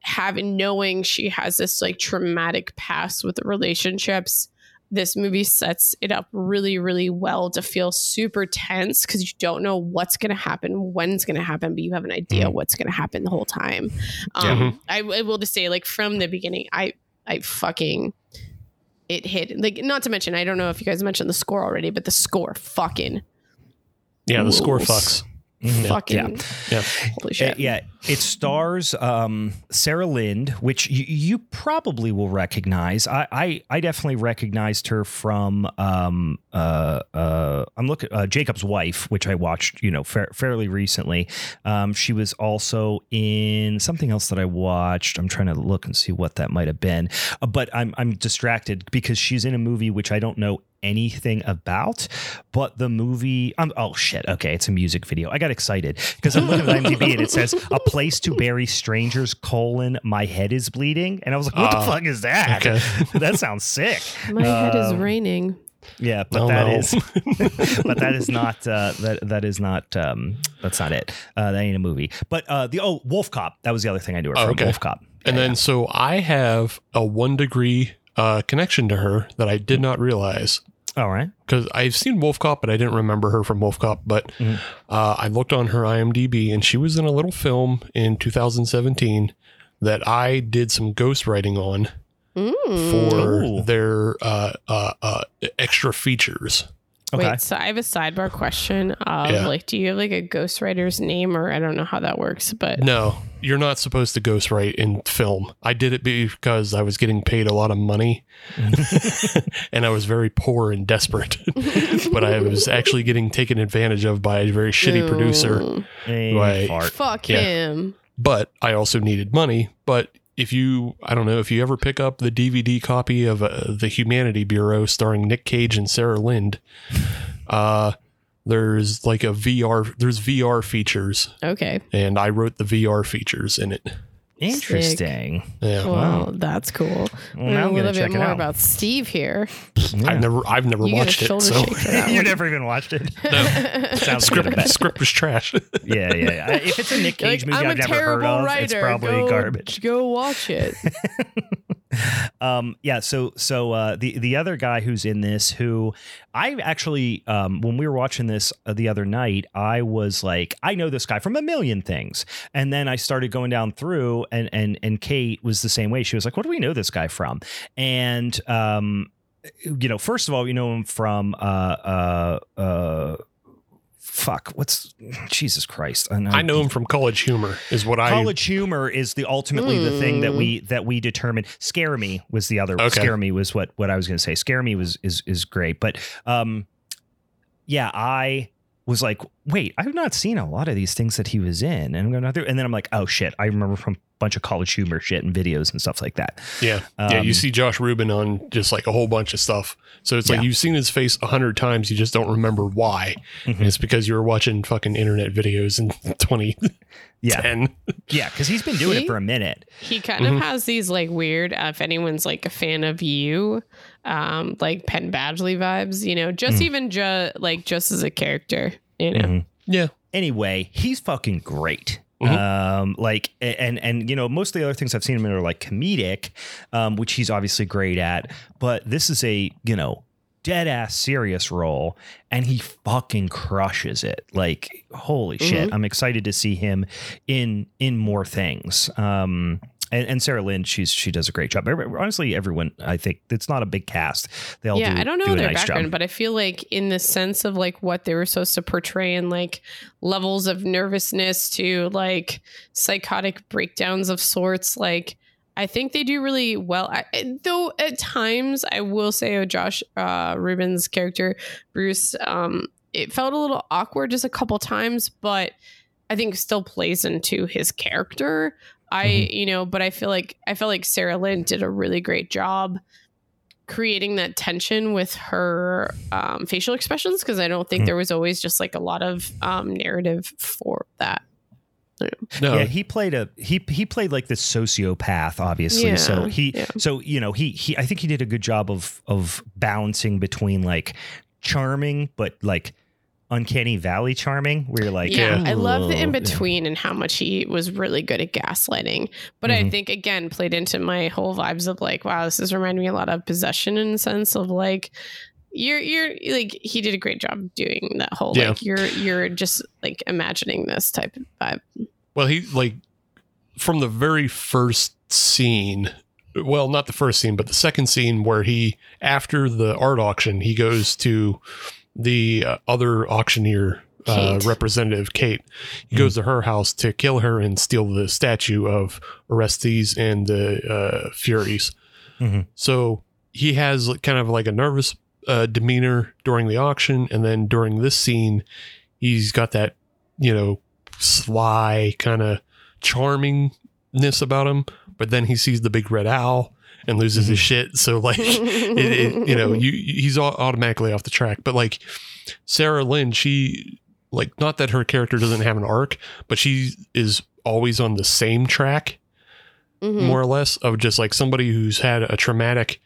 having knowing she has this like traumatic past with the relationships. This movie sets it up really, really well to feel super tense because you don't know what's going to happen, when it's going to happen, but you have an idea Mhm. what's going to happen the whole time. Yeah. Um, I, I will just say, like from the beginning, I, I fucking it hit like not to mention I don't know if you guys mentioned the score already, but the score fucking yeah, the score fucks. Mhm. fucking Yeah. holy Uh, shit. yeah, it stars um, Sarah Lind, which you, you probably will recognize. I, I I definitely recognized her from um, uh, uh, I'm looking uh, Jacob's wife, which I watched you know fa- fairly recently. Um, she was also in something else that I watched. I'm trying to look and see what that might have been, uh, but I'm I'm distracted because she's in a movie which I don't know anything about but the movie um, oh shit okay it's a music video. I got excited because i'm looking at imdb and it says a place to bury strangers colon my head is bleeding. And i was like what Ah, the fuck is that? okay. that sounds sick. My head is Um, raining. yeah but Oh, that no. is but that is not uh that that is not um that's not it. Uh that ain't a movie. But uh the oh wolf cop. That was the other thing i knew Oh, from okay. wolf cop. And Yeah, then so I have a one degree uh, connection to her that I did not realize all right because I've seen Wolf Cop, but I didn't remember her from Wolf Cop. But Mhm. uh, I looked on her IMDb, and she was in a little film in 2017 that I did some ghostwriting on Mm. for Ooh. their uh, uh, uh, extra features. Okay Wait, so I have a sidebar question of Yeah. like, do you have like a ghostwriter's name or I don't know how that works, but No, you're not supposed to ghostwrite in film. I did it because I was getting paid a lot of money and I was very poor and desperate. but I was actually getting taken advantage of by a very shitty producer. Mm. Hey, Right. fart. Fuck Yeah. him. But I also needed money. But if you, I don't know, if you ever pick up the DVD copy of uh, The Humanity Bureau starring Nick Cage and Sarah Lind, uh, there's like a VR, there's VR features, Okay. and I wrote the VR features in it. Interesting Yeah. Well, Wow. that's cool. well, now a i'm little gonna check bit more out about Steve here. Yeah. I've never I've never You watched it. shoulder So shake for that you never even watched it Sounds script I bet. script was trash. Yeah, yeah, yeah. If it's a Nick Cage like, movie I'm I've a never heard terrible of, writer. it's probably go, garbage. Go watch it. Um, yeah. So, so uh, the the other guy who's in this, who I actually, um, when we were watching this uh, the other night, I was like, I know this guy from a million things, and then I started going down through, and and and Kate was the same way. She was like, What do we know this guy from? And um, you know, first of all, you know him from uh uh uh fuck, what's Jesus Christ? I know, I know him from College Humor, is what I. College humor is the ultimately the thing that we that we determined. Scare me was the other. Okay. Scare me was what what I was going to say. Scare me was is is great, but um, yeah, I was like, wait, I've not seen a lot of these things that he was in, and I'm going through, and then I'm like, oh shit, I remember from a bunch of college humor shit and videos and stuff like that. Yeah. yeah. You Um, see Josh Ruben on just like a whole bunch of stuff. So it's like Yeah. you've seen his face a hundred times. You just don't remember why. Mhm. It's because you were watching fucking internet videos in 2010. Yeah, yeah, because he's been doing He- it for a minute. He kind Mhm. of has these like weird, uh, if anyone's like a fan of you, um, like Penn Badgley vibes, you know, just Mm. even just like just as a character, you know. Mhm. Yeah. anyway, he's fucking great. Mhm. Um, like and and you know most of the other things I've seen him in are like comedic, um, which he's obviously great at. But this is a you know dead ass serious role, and he fucking crushes it. Like holy shit, I'm excited to see him in in more things. Um, and, and Sarah Lind, she's she does a great job. Honestly, everyone, I think it's not a big cast. They all yeah, do, I don't know do their nice background, job. but I feel like in the sense of like what they were supposed to portray and like levels of nervousness to like psychotic breakdowns of sorts, like I think they do really well. I, though at times I will say, oh, Josh uh, Ruben's character Bruce, um, it felt a little awkward just a couple times, but I think still plays into his character. I, Mhm. you know, but I feel like I felt like Sarah Lind did a really great job creating that tension with her um, facial expressions because I don't think Hmm. there was always just like a lot of um, narrative for that. No. yeah, he played a he he played like this sociopath, obviously. so he yeah. so you know he he I think he did a good job of of balancing between like charming but like uncanny valley charming, where you're like, yeah, I love the in between and how much he was really good at gaslighting. But I Mhm. think again played into my whole vibes of like, wow, this is reminding me a lot of possession in the sense of like you're you're like he did a great job doing that whole Yeah. like you're you're just like imagining this type of vibe. Well, he like from the very first scene. Well, not the first scene, but the second scene where he, after the art auction, he goes to the uh, other auctioneer uh, representative, Kate. He Mhm. goes to her house to kill her and steal the statue of Orestes and the uh, Furies. Mhm. So he has kind of like a nervous uh, demeanor during the auction, and then during this scene, he's got that you know sly kind of charmingness about him. But then he sees the big red owl and loses his shit. So like, it, it, you know, you he's automatically off the track. But like Sarah Lind, she like not that her character doesn't have an arc, but she is always on the same track Mhm. more or less of just like somebody who's had a traumatic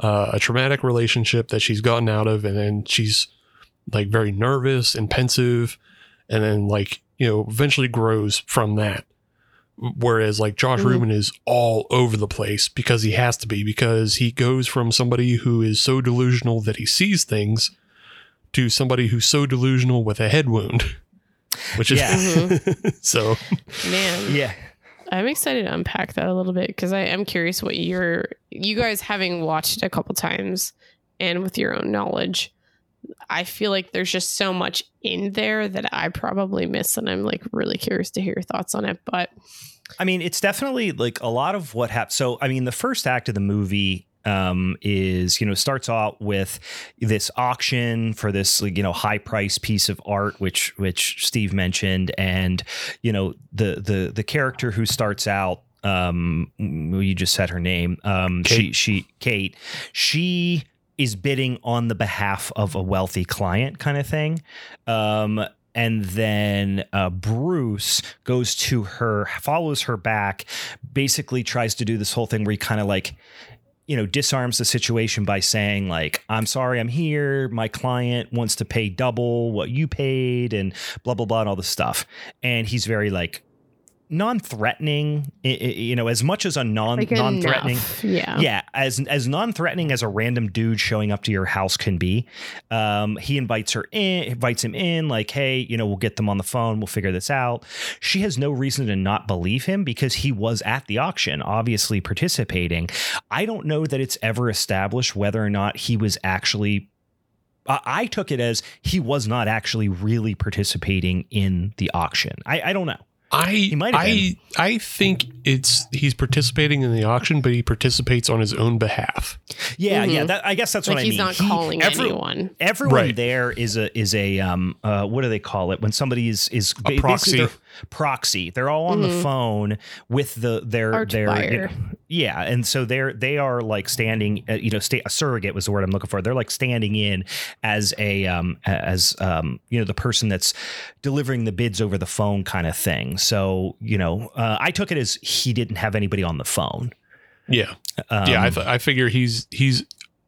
uh, a traumatic relationship that she's gotten out of and then she's like very nervous and pensive and then like you know eventually grows from that whereas like Josh Mhm. Ruben is all over the place because he has to be because he goes from somebody who is so delusional that he sees things to somebody who's so delusional with a head wound which is Yeah. so Man, yeah. I'm excited to unpack that a little bit because I am curious what you're, you guys having watched it a couple times and with your own knowledge, I feel like there's just so much in there that I probably miss, and I'm like really curious to hear your thoughts on it. But I mean, it's definitely like a lot of what happened. So, I mean, the first act of the movie um, is, you know, starts out with this auction for this, like, you know, high price piece of art, which which Steve mentioned, and you know, the the the character who starts out. Um, you just said her name. Um, she she Kate. She is bidding on the behalf of a wealthy client, kind of thing. Um, and then uh, Bruce goes to her, follows her back, basically tries to do this whole thing where he kind of like, you know, disarms the situation by saying like, "I'm sorry, I'm here. My client wants to pay double what you paid," and blah blah blah, and all this stuff. And he's very like non-threatening. You know, as much as a non Like non-threatening. enough. Yeah. Yeah, as as non-threatening as a random dude showing up to your house can be, um, he invites her in, invites him in, like, hey, you know, we'll get them on the phone, we'll figure this out. She has no reason to not believe him because he was at the auction, obviously participating. I don't know that it's ever established whether or not he was actually. I I took it as he was not actually really participating in the auction. I, I don't know. I might have I I think it's he's participating in the auction, but he participates on his own behalf. Yeah, yeah. Mhm. That, I guess that's Like what I he's mean. not He- calling every- anyone. Everyone Right. there is a is a um uh what do they call it when somebody is is ba- proxy. They're- proxy. They're all on the Mhm. phone with the their Arch their you buyer. know, yeah, and so they're they are like standing uh, you know sta- a surrogate was the word I'm looking for. They're like standing in as a um as um you know the person that's delivering the bids over the phone kind of thing. So you know uh, I took it as he didn't have anybody on the phone. Yeah, Um, yeah. I, th- I figure he's he's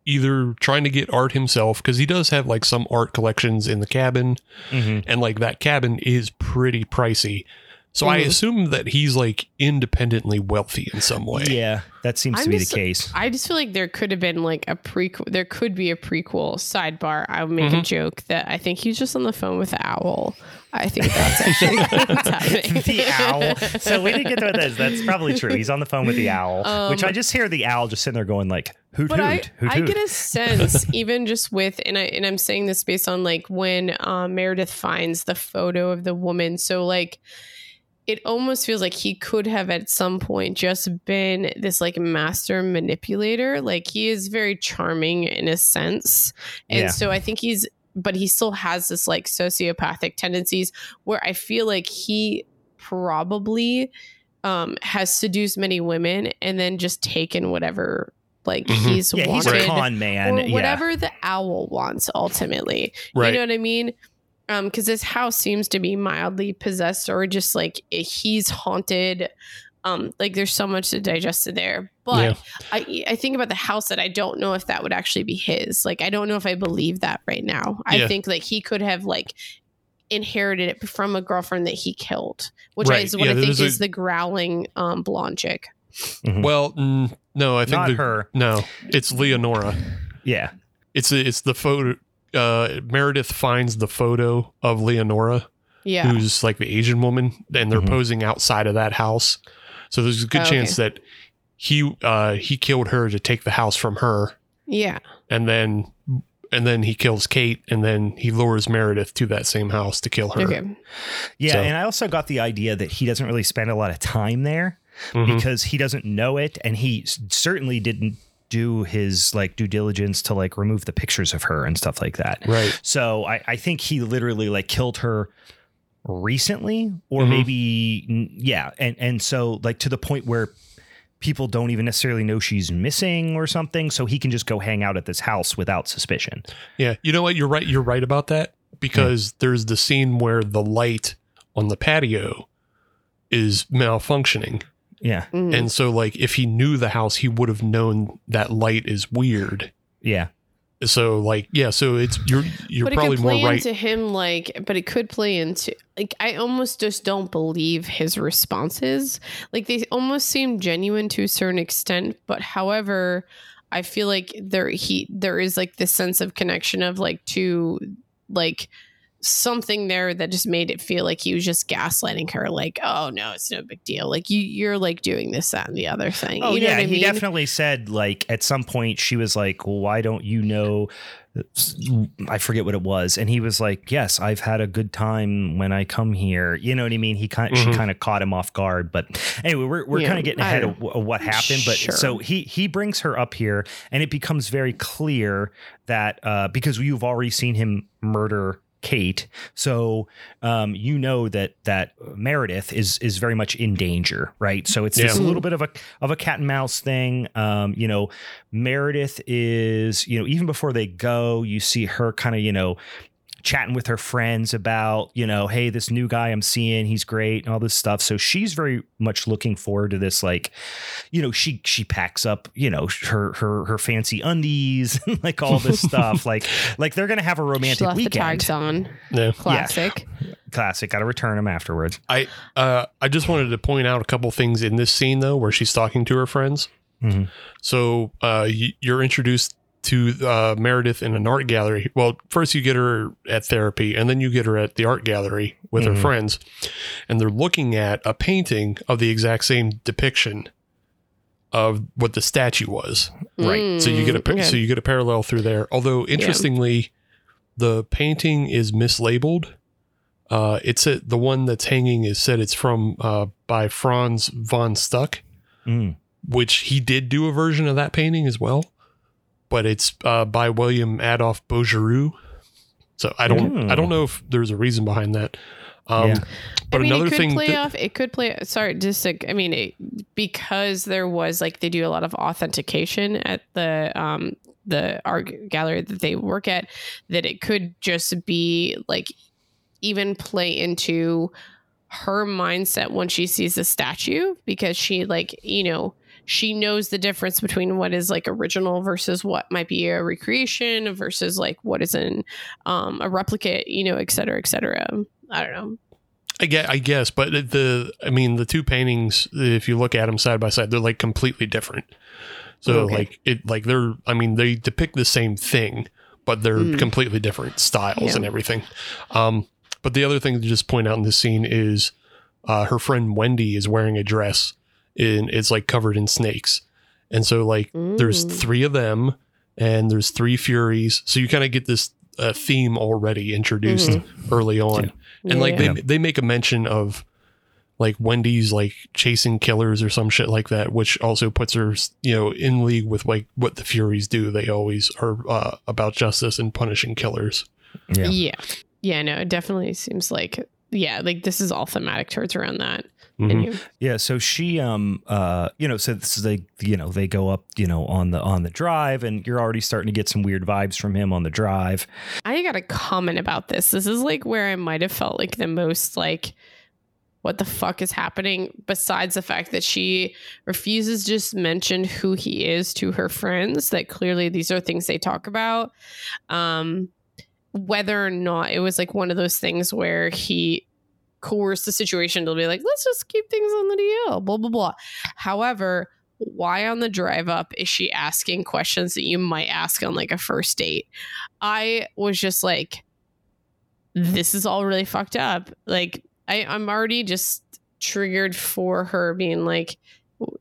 either trying to get art himself because he does have like some art collections in the cabin, mhm. and like that cabin is pretty pricey. So I Mhm. assume that he's like independently wealthy in some way. Yeah, that seems to I'm be just- the case. I just feel like there could have been like a prequel. There could be a prequel sidebar. I would make a Mhm. joke that I think he's just on the phone with the owl. I think that's actually what's happening. the owl. So we didn't get to this. That's probably true. He's on the phone with the owl, Um, which I just hear the owl just sitting there going like hoot but I, hoot hoot I hoot. get a sense even just with and I and I'm saying this based on like when um, Meredith finds the photo of the woman. So like it almost feels like he could have at some point just been this like master manipulator. Like he is very charming in a sense. And Yeah. so I think he's but he still has this like sociopathic tendencies where I feel like he probably um has seduced many women and then just taken whatever like Mhm. he's yeah, he's wanted a con man. or yeah. whatever the owl wants ultimately. Right. You know what I mean? Um, because this house seems to be mildly possessed or just like he's haunted. Um, like there's so much to digest there. But Yeah. I I think about the house that I don't know if that would actually be his. Like I don't know if I believe that right now. I Yeah. think like he could have like inherited it from a girlfriend that he killed, which Right. is what Yeah, I think there's a- is the growling um blonde chick. Well, mm, no, I think not the, her. No, it's Leonora. Yeah, It's it's the photo. Uh, Meredith finds the photo of Leonora, Yeah. who's like the Asian woman, and they're Mhm. posing outside of that house. So there's a good Oh, chance that he uh, he killed her to take the house from her, Yeah. and then and then he kills Kate, and then he lures Meredith to that same house to kill her. Okay. yeah. So- And I also got the idea that he doesn't really spend a lot of time there Mhm. because he doesn't know it, and he certainly didn't do his like due diligence to like remove the pictures of her and stuff like that. Right. So I, I think he literally like killed her recently, or Mhm. maybe yeah, and and so like to the point where people don't even necessarily know she's missing or something, so he can just go hang out at this house without suspicion. Yeah, you know what? You're right. You're right about that because there's the scene where the light on the patio is malfunctioning. Yeah, Mhm. And so like if he knew the house, he would have known that light is weird. yeah, So like yeah, so it's you're you're but probably it could play more right. into him like but it could play into like i almost just don't believe his responses like they almost seem genuine to a certain extent but however i feel like there he there is like this sense of connection of like to like something there that just made it feel like he was just gaslighting her like oh no it's no big deal like you you're like doing this that and the other thing Oh you know yeah, what i he mean definitely said like at some point she was like, "Well, why don't you know?" I forget what it was, and he was like, "Yes, I've had a good time when I come here." You know what I mean? He kind Mhm. she kind of caught him off guard, but anyway, we're we're Yeah, kind of getting ahead of, of what happened. But Sure. so he he brings her up here, and it becomes very clear that uh, because you've already seen him murder. Kate, so um, you know that that Meredith is is very much in danger, right? So it's, it's a little bit of a of a cat and mouse thing. Um, you know, Meredith is, you know, even before they go, you see her kind of, you know, chatting with her friends about, you know, hey, this new guy I'm seeing, he's great and all this stuff. So she's very much looking forward to this like, you know, she she packs up, you know, her her her fancy undies and like all this stuff. Like like they're going to have a she romantic left the weekend. tags on Yeah. classic classic. Got to return them afterwards. I uh, I just wanted to point out a couple things in this scene though, where she's talking to her friends. Mhm. So uh, you're introduced to uh, Meredith in an art gallery. Well, first you get her at therapy, and then you get her at the art gallery with her Mhm. friends, and they're looking at a painting of the exact same depiction of what the statue was. Right. So you get a Mm, okay. so you get a parallel through there. Although interestingly, the painting is mislabeled. Uh, it's a, the one that's hanging is said it's from uh, by Franz von Stuck, Mm. which he did do a version of that painting as well, but it's uh, by William Adolph Bouguereau. So I don't Mm. I don't know if there's a reason behind that. Um, Yeah. But I mean, another it could thing, play that- off. It could play. Sorry, just like I mean, it, because there was like they do a lot of authentication at the um the art gallery that they work at. That it could just be like even play into her mindset when she sees the statue because she like you know she knows the difference between what is like original versus what might be a recreation versus like what is in um a replicate you know et cetera et cetera i don't know I guess, I guess, but the I mean the two paintings, if you look at them side by side, they're like completely different. So Okay. like it like they're I mean they depict the same thing, but they're Mm. completely different styles Yeah. and everything. Um, but the other thing to just point out in this scene is uh, her friend Wendy is wearing a dress and it's like covered in snakes, and so like there's Mm. three of them and there's three furies, so you kind of get this uh, theme already introduced Mm-hmm. early on and like Yeah. they they make a mention of like Wendy's like chasing killers or some shit like that, which also puts her you know in league with like what the Furies do. They always are uh, about justice and punishing killers. Yeah. Yeah. Yeah, no, it definitely seems like yeah, like this is all thematic towards around that. Mhm. And you Yeah, so she um uh you know so this is they you know they go up you know on the on the drive and you're already starting to get some weird vibes from him on the drive. I got a comment about this. This is like where I might have felt like the most like what the fuck is happening besides the fact that she refuses to just mention who he is to her friends that clearly these are things they talk about um whether or not it was like one of those things where he coerced the situation to be like let's just keep things on the DL blah blah blah however why on the drive up is she asking questions that you might ask on like a first date I was just like, this is all really fucked up. Like, I, I'm already just triggered for her being like,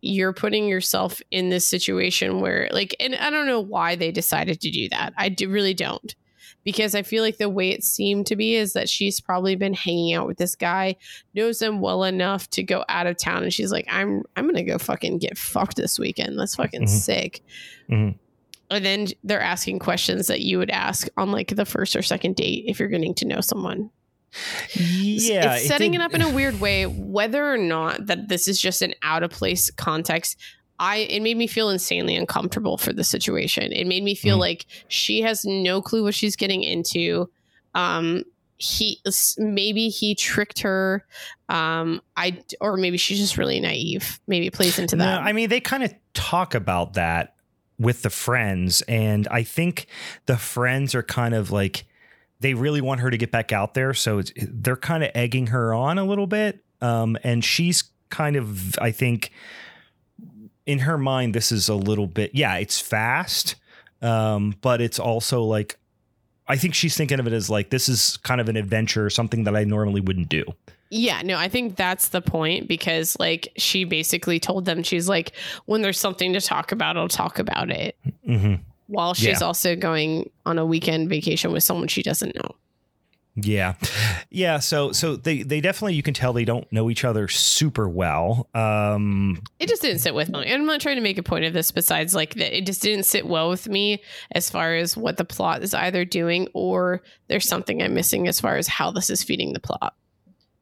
you're putting yourself in this situation where, like, and I don't know why they decided to do that. I do, really don't. Because I feel like the way it seemed to be is that she's probably been hanging out with this guy, knows him well enough to go out of town, and she's like, "I'm I'm gonna go fucking get fucked this weekend. That's fucking Mhm. sick." Mhm. and then they're asking questions that you would ask on like the first or second date if you're getting to know someone. Yeah, it's setting it, did- up in a weird way, whether or not that this is just an out of place context. I it made me feel insanely uncomfortable for the situation. It made me feel Mm. like she has no clue what she's getting into. Um, he maybe he tricked her. Um, I or maybe she's just really naive. Maybe it plays into No, that. I mean, they kind of talk about that with the friends, and I think the friends are kind of like they really want her to get back out there, so it's, they're kind of egging her on a little bit, um, and she's kind of, I think, in her mind, this is a little bit, yeah, it's fast, um, but it's also like. I think she's thinking of it as like this is kind of an adventure, something that I normally wouldn't do. Yeah, no, I think that's the point because like she basically told them she's like when there's something to talk about, I'll talk about it. Mm-hmm. While she's Yeah. also going on a weekend vacation with someone she doesn't know. Yeah. Yeah, so so they they definitely you can tell they don't know each other super well. Um It just didn't sit with me. And I'm not trying to make a point of this besides like that it just didn't sit well with me as far as what the plot is either doing or there's something I'm missing as far as how this is feeding the plot.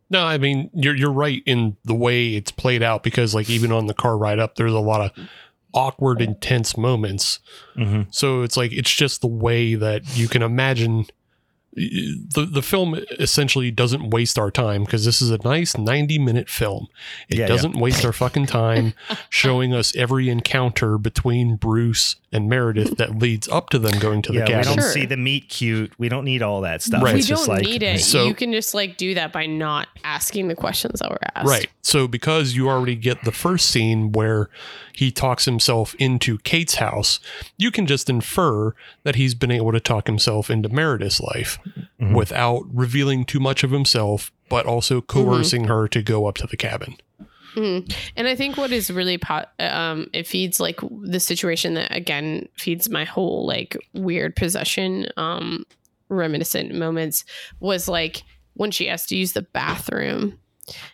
No, I mean you're you're right in the way it's played out because like even on the car ride up, there's a lot of awkward, intense moments. mhm. So it's like it's just the way that you can imagine. The the film essentially doesn't waste our time because this is a nice ninety minute film. It Yeah, yeah. doesn't waste our fucking time showing us every encounter between Bruce and Meredith that leads up to them going to yeah, the cabin. we don't Sure. see the meet cute. We don't need all that stuff. Right. We It's just don't like, need it. So- you can just like do that by not asking the questions that were asked. Right. So because you already get the first scene where he talks himself into Kate's house, you can just infer that he's been able to talk himself into Meredith's life Mhm. without revealing too much of himself, but also coercing her to go up to the cabin. Mhm. And I think what is really po- um it feeds like the situation that again feeds my whole like weird possession um reminiscent moments was like when she has to use the bathroom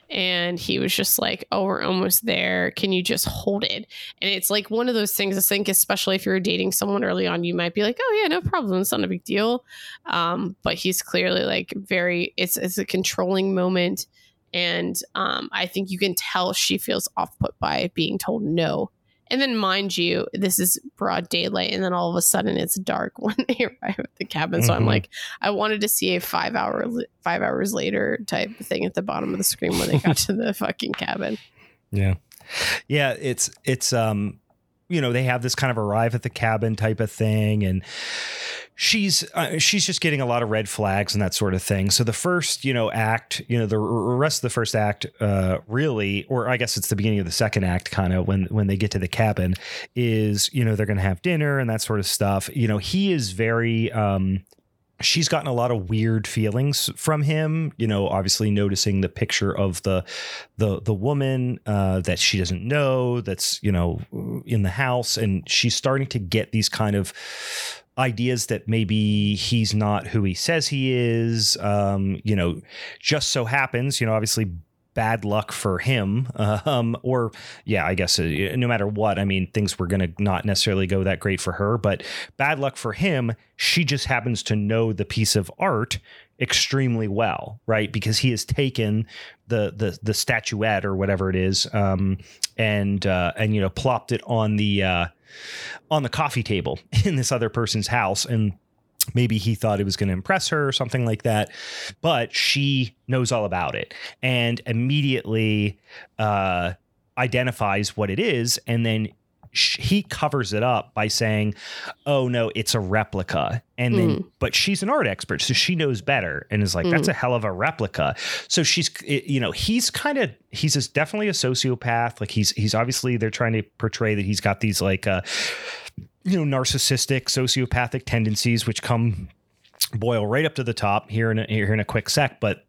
and he was just like oh we're almost there. Can you just hold it? And it's like one of those things i think especially if you're dating someone early on you might be like oh yeah no problem. It's not a big deal. Um but he's clearly like very it's it's a controlling moment and um, I think you can tell she feels off put by being told no. And then, mind you, this is broad daylight, and then all of a sudden it's dark when they arrive at the cabin. So I'm Mhm. like, I wanted to see a five hour, five hours later type thing at the bottom of the screen when they got to the fucking cabin. Yeah. Yeah, it's it's um you know, they have this kind of arrive at the cabin type of thing and she's uh, she's just getting a lot of red flags and that sort of thing. So the first, you know, act, you know, the rest of the first act uh really or I guess it's the beginning of the second act kind of when when they get to the cabin is, you know, they're to have dinner and that sort of stuff. You know, he is very um she's gotten a lot of weird feelings from him you know obviously noticing the picture of the the the woman uh, that she doesn't know that's you know in the house and she's starting to get these kind of ideas that maybe he's not who he says he is um, you know just so happens you know obviously bad luck for him. Um, or yeah i guess uh, no matter what i mean things were going to not necessarily go that great for her but bad luck for him she just happens to know the piece of art extremely well right? Because he has taken the the the statuette or whatever it is um and uh and you know plopped it on the uh on the coffee table in this other person's house and maybe he thought it was going to impress her or something like that but she knows all about it and immediately uh identifies what it is and then sh- he covers it up by saying oh no it's a replica. And then Mm. but she's an art expert so she knows better and is like that's a hell of a replica. So she's you know he's kind of he's a, definitely a sociopath like he's he's obviously they're trying to portray that he's got these like uh you know narcissistic sociopathic tendencies which come boil right up to the top here in a, here in a quick sec but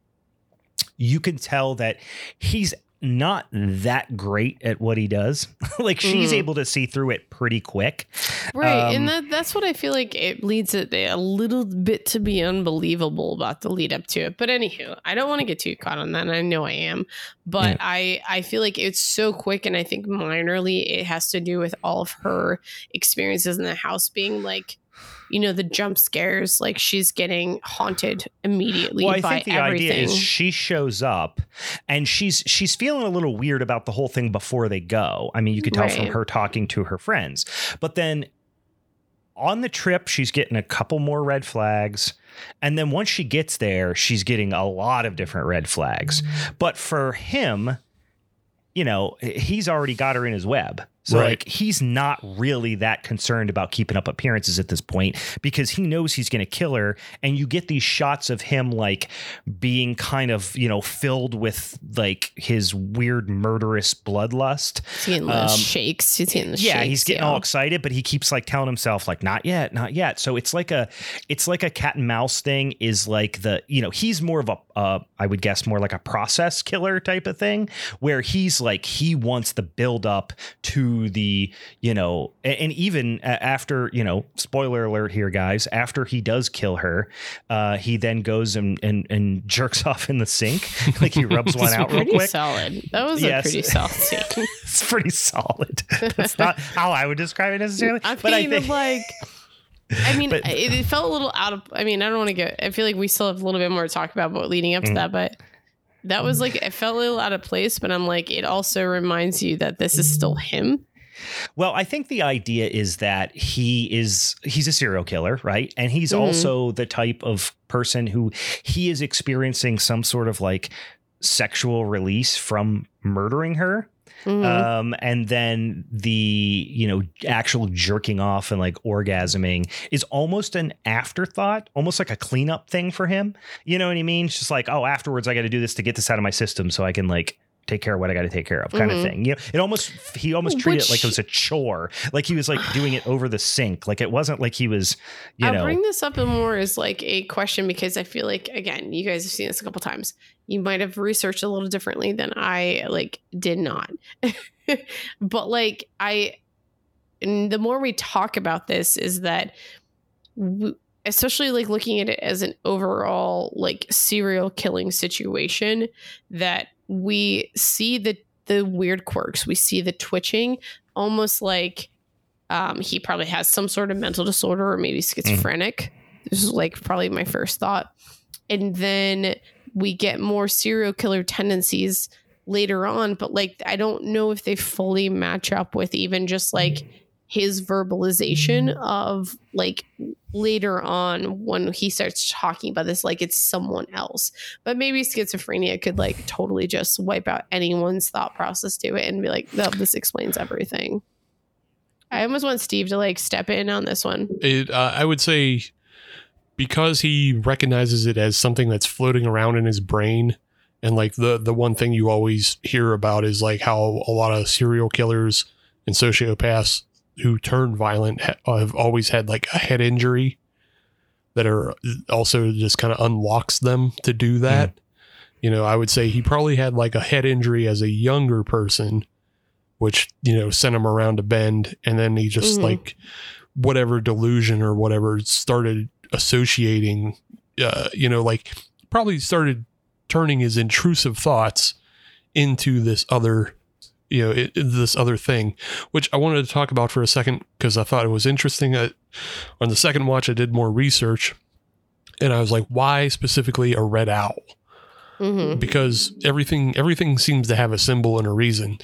you can tell that he's not that great at what he does like she's Mhm. able to see through it pretty quick Right. Um, and that, that's what I feel like it leads it a little bit to be unbelievable about the lead up to it. But anywho, I don't want to get too caught on that. And I know I am. But Yeah. I, I feel like it's so quick. And I think minorly it has to do with all of her experiences in the house being like, you know, the jump scares. Like she's getting haunted immediately well, I by think the everything. idea is she shows up and she's she's feeling a little weird about the whole thing before they go. I mean, you could tell from her talking to her friends. But then on the trip, she's getting a couple more red flags. And then once she gets there, she's getting a lot of different red flags. Mm-hmm. But for him, you know, he's already got her in his web. So Right. like he's not really that concerned about keeping up appearances at this point because he knows he's going to kill her and you get these shots of him like being kind of, you know, filled with like his weird murderous bloodlust. He's getting the um, shakes. He's getting the yeah, shakes. he's getting yeah. all excited, but he keeps like telling himself like not yet, not yet. So it's like a it's like a cat and mouse thing is like the, you know, he's more of a uh I would guess more like a process killer type of thing where he's like he wants the build up to the, you know, and, even after, you know, spoiler alert here guys, after he does kill her, uh he then goes and and, and jerks off in the sink. like he rubs one out real quick. solid. That was Yes. a pretty solid scene. It's pretty solid. That's not how I would describe it necessarily. I but I think like, I mean, But- it, it felt a little out of. I mean, I don't want to get. I feel like we still have a little bit more to talk about, but leading up to Mm. that, but that was like it felt a little out of place. But I'm like, it also reminds you that this is still him. Well, I think the idea is that he is he's a serial killer, right? And he's Mhm. also the type of person who he is experiencing some sort of like sexual release from murdering her. Mhm. um, and then the you know actual jerking off and like orgasming is almost an afterthought, almost like a cleanup thing for him. You know what I mean? It's just like, oh, afterwards I got to do this to get this out of my system so I can like take care of what I got to take care of, kind Mhm. of thing. You know, it almost he almost treated it like it was a chore, like he was like doing it over the sink, like it wasn't like he was, you I'll know, bring this up more as like a question because I feel like again, you guys have seen this a couple times. You might have researched a little differently than I like did not. but like I and the more we talk about this is that w- especially like looking at it as an overall like serial killing situation that we see the the weird quirks, we see the twitching almost like um, he probably has some sort of mental disorder or maybe schizophrenic. This is like probably my first thought. And then we get more serial killer tendencies later on, but like I don't know if they fully match up with even just like his verbalization of like later on when he starts talking about this like it's someone else. But maybe schizophrenia could like totally just wipe out anyone's thought process to it and be like no this explains everything. I almost want steve to like step in on this one. It, uh, I would say because he recognizes it as something that's floating around in his brain, and like the the one thing you always hear about is like how a lot of serial killers and sociopaths who turn violent ha- have always had like a head injury that are also just kind of unlocks them to do that. You know, I would say he probably had like a head injury as a younger person, which you know sent him around a bend, and then he just Mhm. like whatever delusion or whatever started associating uh you know like probably started turning his intrusive thoughts into this other you know it, this other thing which i wanted to talk about for a second because i thought it was interesting. I, on the second watch i did more research and i was like why specifically a red owl? Hmm because everything everything seems to have a symbol and a reason.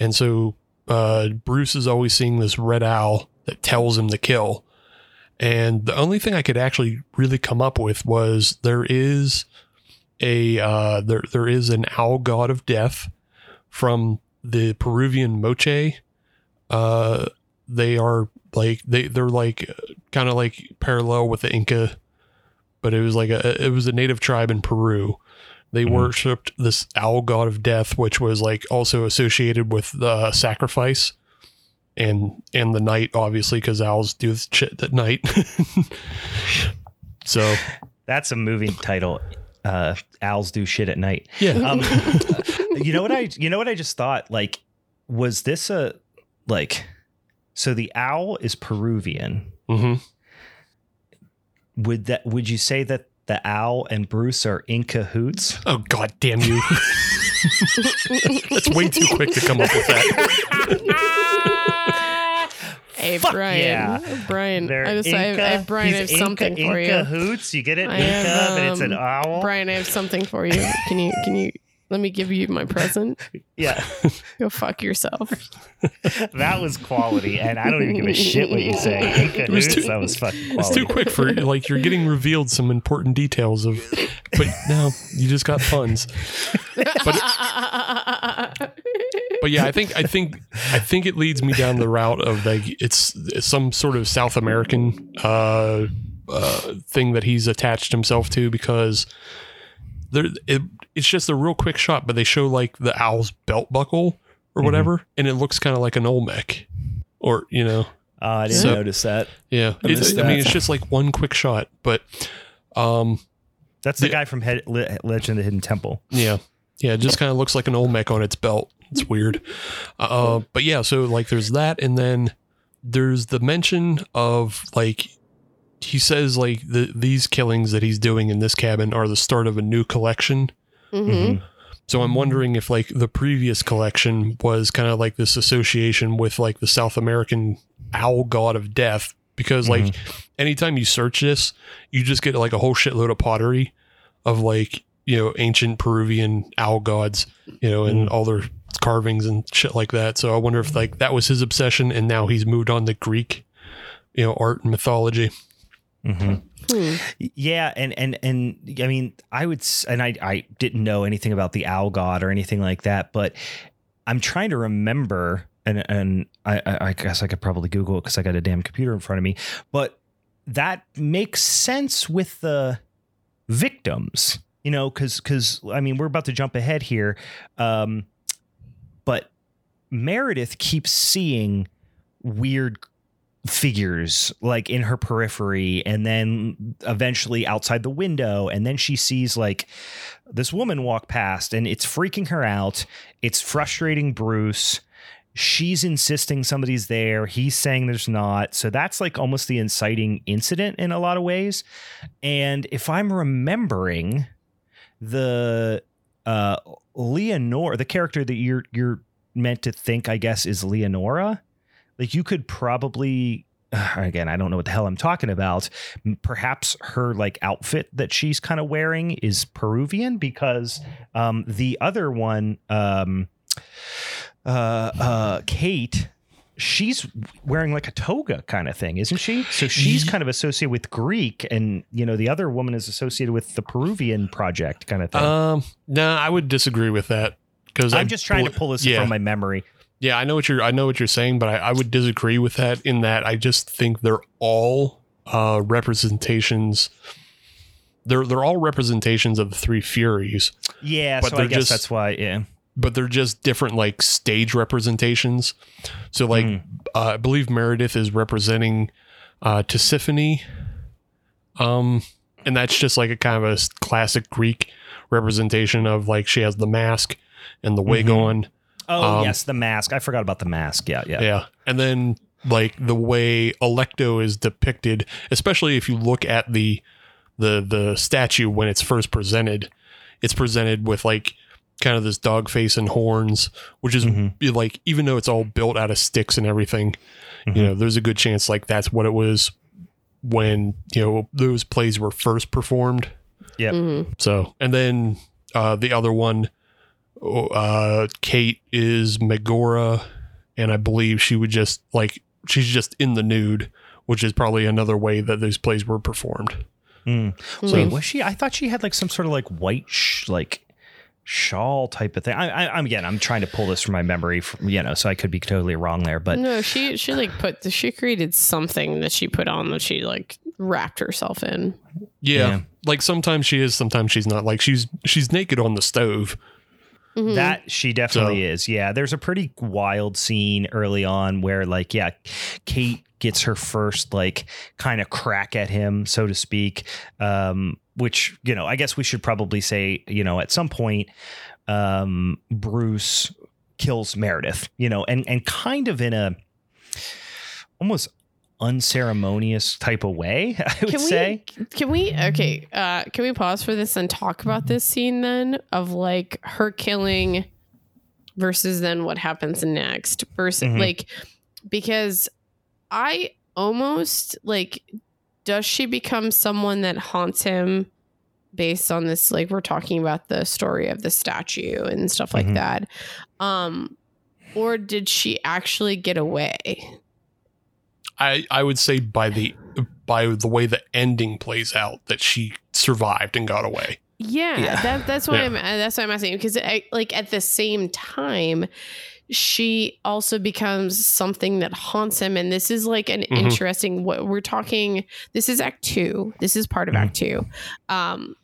And so uh, bruce is always seeing this red owl that tells him to kill. And the only thing i could actually really come up with was there is a uh, there there is an owl god of death from the peruvian moche uh, they are like they they're like kind of like parallel with the inca but it was like a it was a native tribe in peru they Mhm. worshipped this owl god of death, which was like also associated with the sacrifice and and the night, obviously, because owls do shit at night. so that's a movie title. Uh, owls do shit at night. yeah, Um, you know what I you know what I just thought? Like was this a like so the owl is Peruvian. Hmm would that would you say that the owl and Bruce are in cahoots? Oh god damn you! That's way too quick to come up with that. hey Fuck brian. yeah. brian. They're i just I, have- I have brian I have he's something in for you. cahoots you get it? I Inca have, but it's an um, owl? Brian i have something for you. Can you can you let me give you my present. Yeah. Go fuck yourself. That was quality and I don't even give a shit what you say. In was too- that was fucking It's too quick for like you're getting revealed some important details of, but now you just got puns. but yeah, I think I think I think it leads me down the route of like it's, it's some sort of South American uh, uh, thing that he's attached himself to because there it, it's just a real quick shot, but they show like the owl's belt buckle or whatever, and it looks kind of like an Olmec, or you know, Oh, I didn't So- notice that. yeah. I It's, missed I mean, it's just like one quick shot, but um, That's the Yeah. guy from Head, Le- Legend of the Hidden Temple. Yeah. Yeah, it just kind of looks like an Olmec on its belt. It's weird. Uh, but yeah, so like there's that and then there's the mention of like he says like the these killings that he's doing in this cabin are the start of a new collection. Hmm So I'm wondering if like the previous collection was kind of like this association with like the South American owl god of death because like anytime you search this, you just get like a whole shitload of pottery of like, you know, ancient Peruvian owl gods, you know, and Mhm. all their carvings and shit like that. So I wonder if like that was his obsession and now he's moved on to Greek, you know, art and mythology. hmm Hmm. Yeah, and and and I mean, I would, and I I didn't know anything about the owl god or anything like that, but I'm trying to remember, and and I, I guess I could probably Google it because I got a damn computer in front of me. But that makes sense with the victims, you know, because because I mean we're about to jump ahead here, um, but Meredith keeps seeing weird figures like in her periphery and then eventually outside the window and then she sees like this woman walk past and it's freaking her out. It's frustrating bruce. She's insisting somebody's there. He's saying there's not. So that's like almost the inciting incident in a lot of ways. And if i'm remembering the uh leonora the character that you're you're meant to think i guess is leonora like you could probably again i don't know what the hell i'm talking about. Perhaps her like outfit that she's kind of wearing is peruvian because um the other one um uh uh kate she's wearing like a toga kind of thing isn't she? So she's kind of associated with greek and you know the other woman is associated with the peruvian project kind of thing. Um, no, I would disagree with that because i'm just trying to pull this yeah. from my memory Yeah, I know what you're. I know what you're saying, but I, I would disagree with that. In that, I just think they're all uh, representations. They're they're all representations of the three Furies, yeah But so i they're guess just- that's why yeah but they're just different like stage representations. So, like, Mm. uh, I believe Meredith is representing uh, Tisiphone, um, and that's just like a kind of a classic Greek representation of like she has the mask and the wig Mhm. on. Oh Um, yes, the mask. I forgot about the mask. Yeah, yeah. Yeah. And then like the way Alecto is depicted, especially if you look at the the the statue when it's first presented, it's presented with like kind of this dog face and horns, which is Mhm. like even though it's all built out of sticks and everything, Mhm. you know, there's a good chance like that's what it was when, you know, those plays were first performed. Yep. Mhm. So, and then uh, the other one, uh, Kate is Megaera, and I believe she would just like she's just in the nude, which is probably another way that those plays were performed. Mm. Mhm. Wait, was she? I thought she had like some sort of like white, sh- like shawl type of thing. I, I, I'm again, I'm trying to pull this from my memory, from, you know, so I could be totally wrong there. But no, she she like put the, she created something that she put on that she like wrapped herself in. Yeah, Yeah. like sometimes she is, sometimes she's not. Like she's she's naked on the stove. Mhm. that she definitely So- is. Yeah, there's a pretty wild scene early on where like, yeah, Kate gets her first like kind of crack at him, so to speak. Um, which you know, I guess we should probably say, you know, at some point, um, Bruce kills Meredith, you know, and and kind of in a almost unceremonious type of way, I would Can we- say. Can we okay, uh can we pause for this and talk about this scene then of like her killing versus then what happens next versus Mhm. like because I almost like does she become someone that haunts him based on this like we're talking about the story of the statue and stuff like Mhm. that um or did she actually get away I I would say by the by the way the ending plays out that she survived and got away. Yeah, Yeah. that that's why Yeah. I'm that's why I'm asking because I, like at the same time, she also becomes something that haunts him, and this is like an Mhm. interesting. What we're talking, this is Act Two. This is part of Mhm. Act Two, um,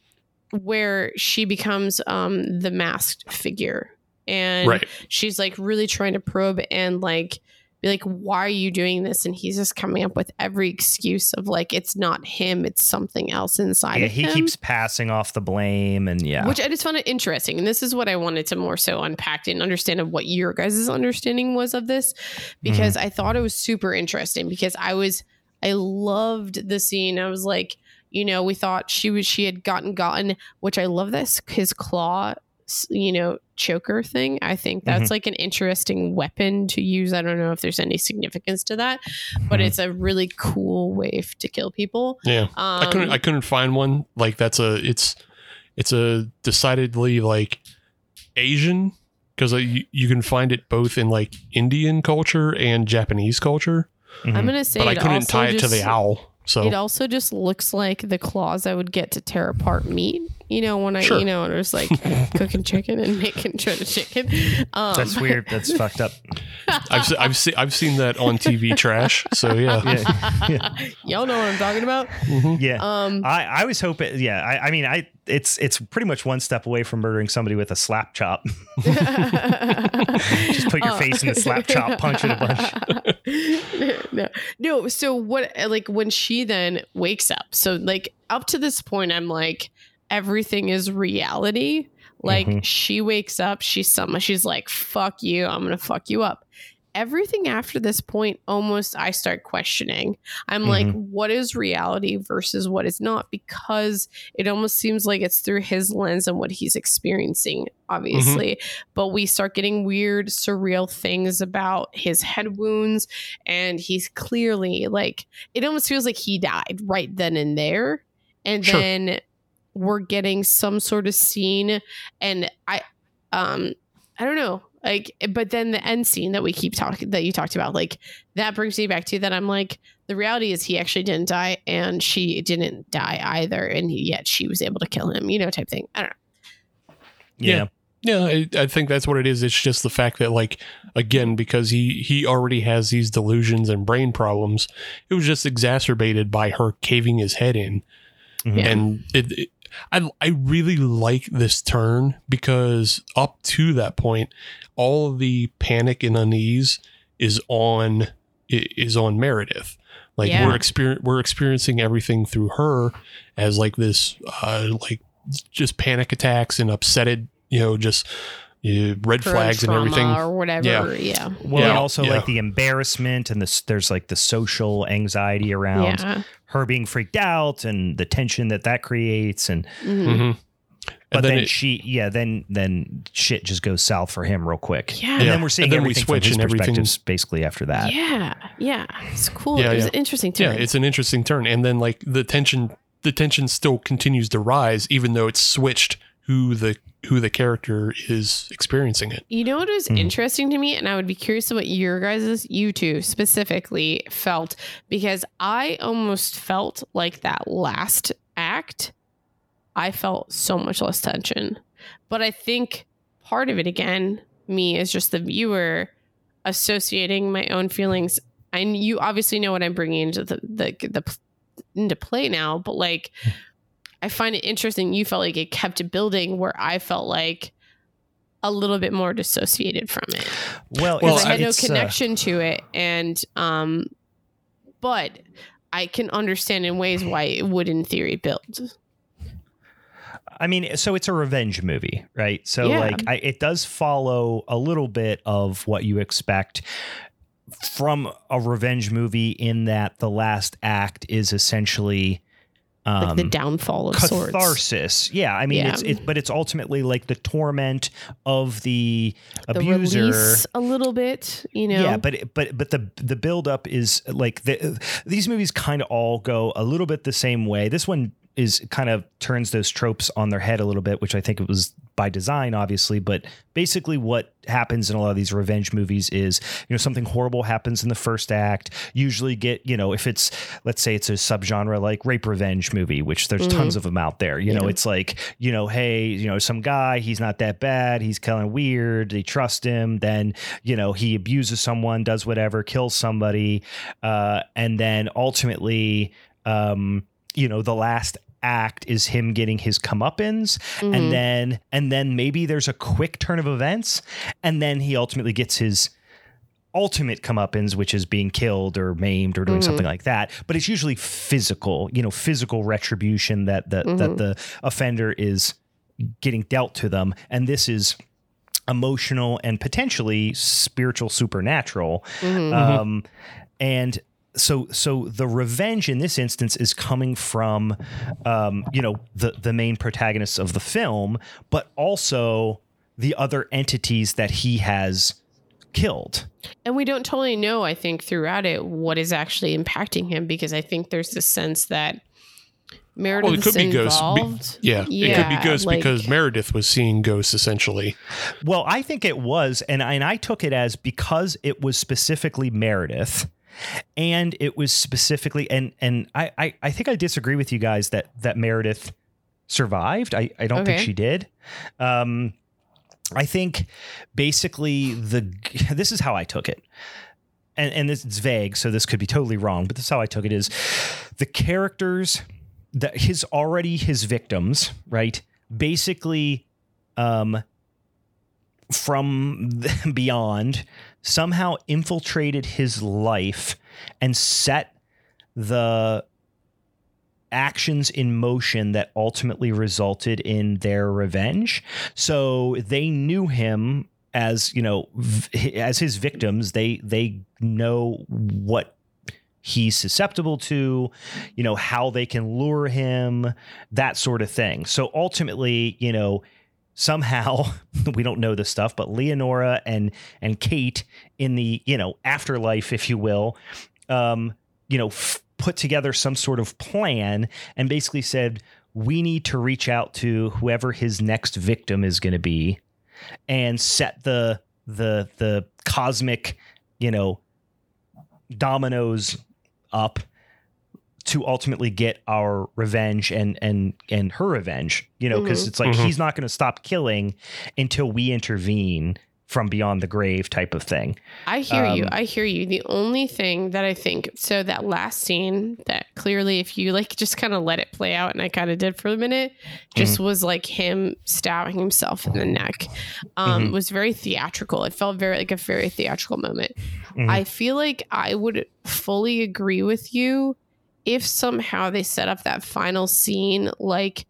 where she becomes um the masked figure, and right. she's like really trying to probe and like be like why are you doing this? And he's just coming up with every excuse of like it's not him it's something else inside Yeah, he him. keeps passing off the blame, and yeah, which i just found it interesting and this is what i wanted to more so unpack and understand of what your guys' understanding was of this because mm-hmm. i thought it was super interesting because i was i loved the scene. I was like you know we thought she was she had gotten gotten which i love this his claw you know choker thing i think that's like an interesting weapon to use i don't know if there's any significance to that but Mhm. it's a really cool way f- to kill people Yeah. um, I couldn't I couldn't find one like that's a it's it's a decidedly like Asian because you, you can find it both in like Indian culture and Japanese culture, Mhm. i'm gonna say but I couldn't tie it to the owl. So It also just looks like the claws I would get to tear apart meat. You know, when I, Sure. you know, and it was like cooking chicken and making shredded chicken. Um, That's weird. That's fucked up. I've se- I've seen I've seen that on TV trash. So yeah. Yeah. Y'all know what I'm talking about. Mhm. Yeah. Um, I, I was hoping, yeah. I, I mean, I it's it's pretty much one step away from murdering somebody with a slap chop. Just put your Oh. face in the slap chop, punch it a bunch. no, no. So what? Like when she then wakes up. So like up to this point, I'm like everything is reality. Like Mhm. she wakes up, she's some. She's like, "Fuck you! I'm gonna fuck you up." Everything after this point, almost I start questioning. I'm like, what is reality versus what is not? Because it almost seems like it's through his lens and what he's experiencing, obviously but we start getting weird, surreal things about his head wounds. And he's clearly like, it almost feels like he died right then and there. And Sure. then we're getting some sort of scene. And I, um, I don't know. Like, but then the end scene that we keep talking, that you talked about, like that brings me back to that. I'm like, the reality is he actually didn't die and she didn't die either. And yet she was able to kill him, you know, type thing. I don't know. Yeah. Yeah, I, I think that's what it is. It's just the fact that, like, again, because he he already has these delusions and brain problems, it was just exacerbated by her caving his head in. Mhm. Yeah. And it, it I I really like this turn because up to that point, all of the panic and unease is on is on Meredith. Like Yeah. we're exper- we're experiencing everything through her as like this uh like just panic attacks and upsetted, you know, just uh, red her flags and trauma everything. or whatever. Yeah. Yeah. Well, Yeah. and also Yeah. like the embarrassment and this, there's like the social anxiety around Yeah. her being freaked out and the tension that that creates. And Mhm. Mhm. but And then, it- she, yeah, then then shit just goes south for him real quick. Yeah. And Yeah. then we're seeing And then we everything switch from his and everything- perspectives basically after that. Yeah. Yeah. It's cool. Yeah, it was yeah. interesting too. Yeah, it's an interesting turn, and then like the tension, the tension still continues to rise, even though it's switched who the who the character is experiencing it. You know what was Hmm. interesting to me, and I would be curious what your guys, you two specifically, felt because I almost felt like that last act, I felt so much less tension. But I think part of it again, me as just the viewer, associating my own feelings. And you obviously know what I'm bringing into the the, the into play now, but like. I find it interesting. You felt like it kept building, where I felt like a little bit more dissociated from it Well, Well, because I had no uh, connection to it, and um, but I can understand in ways why it would, in theory, build. I mean, so it's a revenge movie, right? So Yeah. like, I, it does follow a little bit of what you expect from a revenge movie, in that the last act is essentially um, Like the downfall of sorts. catharsis. Yeah, I mean, Yeah. it's it, but it's ultimately like the torment of the, The abuser. a little bit, you know. Yeah, but it- but but the the buildup is like the, these movies kind of all go a little bit the same way. This one is kind of turns those tropes on their head a little bit, which I think it was by design, obviously. But basically, what happens in a lot of these revenge movies is you know something horrible happens in the first act. Usually, get you know if it's let's say it's a subgenre like rape revenge movie, which there's Mhm. tons of them out there. You know, Yeah. it's like you know, hey, you know, some guy he's not that bad, he's kind of weird. They trust him, then you know he abuses someone does whatever kills somebody uh, and then ultimately um, you know the last act is him getting his comeuppance Mhm. and then and then maybe there's a quick turn of events and then he ultimately gets his ultimate comeuppance which is being killed or maimed or doing Mhm. something like that but it's usually physical you know physical retribution that that that Mhm. the offender is getting dealt to them and this is emotional and potentially spiritual supernatural Mhm. um, and so so the revenge in this instance is coming from um, you know the the main protagonists of the film but also the other entities that he has killed and we don't totally know. I think throughout it what is actually impacting him because I think there's this sense that Meredith Well, it could be ghosts. Be- involved. Yeah, it could be ghosts like- because Meredith was seeing ghosts essentially. well i think it was and I, and I took it as because it was specifically meredith and it was specifically and and I, I i think i disagree with you guys that that meredith survived. I, I don't think she did. Um, I think basically the this is how I took it. And and this it's vague, so this could be totally wrong, but this is how I took it is the characters that his already his victims, right? Basically um from beyond somehow infiltrated his life and set the actions in motion that ultimately resulted in their revenge. So they knew him as, you know, v- as his victims. They they know what he's susceptible to, you know, how they can lure him, that sort of thing. So ultimately, you know, somehow we don't know this stuff, but Leonora and and Kate in the, you know, afterlife if you will, um, you know, f- put together some sort of plan and basically said we need to reach out to whoever his next victim is going to be and set the the the cosmic you know dominoes up to ultimately get our revenge and and and her revenge you know because Mhm. it's like Mhm. he's not going to stop killing until we intervene from beyond the grave type of thing I hear you. Um, I hear you. The only thing that I think so that last scene that clearly if you like just kind of let it play out and I kind of did for a minute just Mm-hmm. was like him stabbing himself in the neck. Um Mhm. was very theatrical. It felt very like a very theatrical moment. Mhm. I feel like I would fully agree with you if somehow they set up that final scene like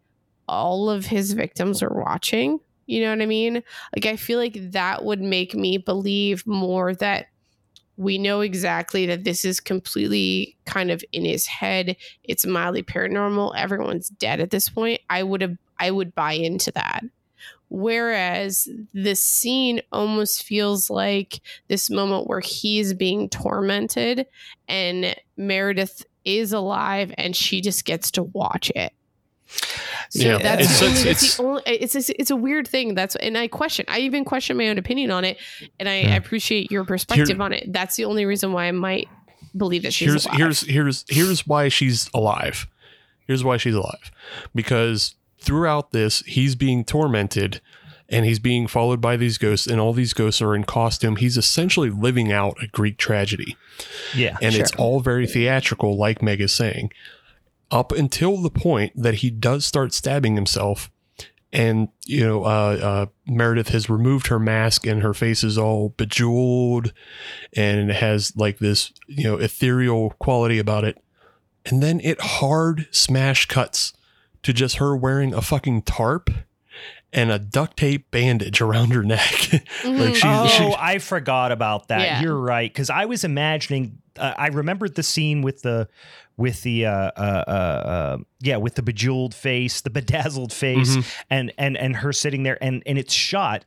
all of his victims are watching. You know what I mean? Like, I feel like that would make me believe more that we know exactly that this is completely kind of in his head. It's mildly paranormal. Everyone's dead at this point. I would have, I would buy into that. Whereas this scene almost feels like this moment where he's being tormented and Meredith is alive and she just gets to watch it. So Yeah, that's it's- the only, it's- it's, the only it's, it's it's a weird thing. That's and I question. I even question my own opinion on it, and I, I appreciate your perspective on it. That's the only reason why I might believe that she's here's alive. here's here's here's why she's alive. Here's why she's alive. Because throughout this, he's being tormented and he's being followed by these ghosts, and all these ghosts are in costume. He's essentially living out a Greek tragedy. yeah And Sure. it's all very theatrical, like Meg is saying. Up until the point that he does start stabbing himself, and you know, uh, uh, Meredith has removed her mask, and her face is all bejeweled, and it has like this, you know, ethereal quality about it. And then it hard smash cuts to just her wearing a fucking tarp and a duct tape bandage around her neck. Mhm. like she, oh, she I forgot about that. Yeah. You're right because I was imagining. Uh, I remembered the scene with the with the uh, uh, uh, uh, yeah with the bejeweled face, the bedazzled face, Mhm. and and and her sitting there, and and it's shot.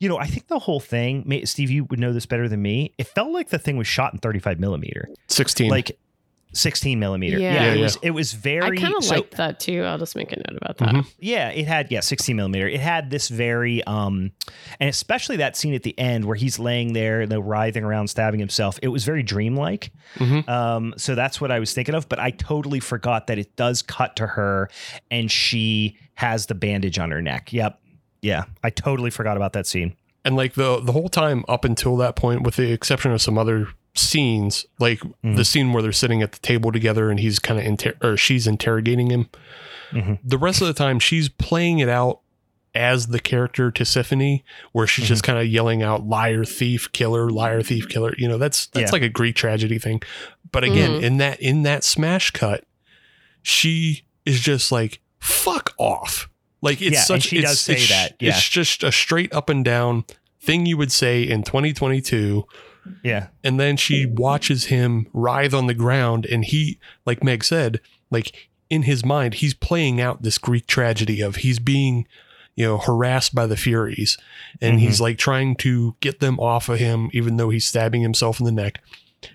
You know, I think the whole thing, Steve, you would know this better than me. It felt like the thing was shot in 35 millimeter, 16. like 16 millimeter. Yeah. Yeah, Yeah, it was. It was very. I kind of so- like that too. I'll just make a note about that. Mhm. yeah, it had yeah, 16 millimeter. It had this very um and especially that scene at the end where he's laying there, you know, writhing around, stabbing himself. It was very dreamlike. Mhm. Um, so that's what I was thinking of, but I totally forgot that it does cut to her and she has the bandage on her neck. Yep. Yeah. I totally forgot about that scene. and like the the whole time up until that point with the exception of some other scenes like Mhm. the scene where they're sitting at the table together and he's kind of inter- or she's interrogating him Mhm. the rest of the time she's playing it out as the character Tisiphone, where she's just kind of yelling out liar thief killer liar thief killer you know that's that's Yeah. like a greek tragedy thing but again Mhm. in that in that smash cut she is just like fuck off like it's Yeah, and such she it's, does say it's- that, yeah. it's just a straight up and down thing you would say in 2022 Yeah. and then she watches him writhe on the ground and he like meg said like in his mind he's playing out this greek tragedy of he's being you know harassed by the furies and Mhm. he's like trying to get them off of him even though he's stabbing himself in the neck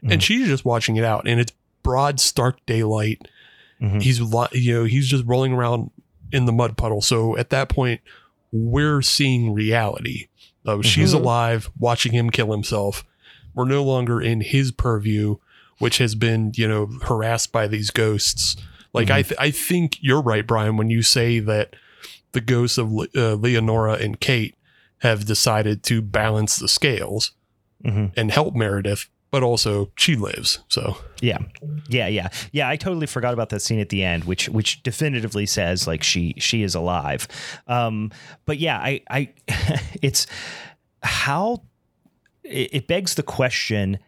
Mhm. and she's just watching it out and it's broad stark daylight Mhm. he's you know he's just rolling around in the mud puddle so at that point we're seeing reality of she's Mhm. alive watching him kill himself we're no longer in his purview which has been you know harassed by these ghosts like I, th- I think you're right brian when you say that the ghosts of uh, Leonora and Kate have decided to balance the scales Mhm. and help Meredith, but also she lives. So Yeah, yeah, yeah, yeah. I totally forgot about that scene at the end, which which definitively says like she she is alive. Um, but yeah, I I it's how it, it begs the question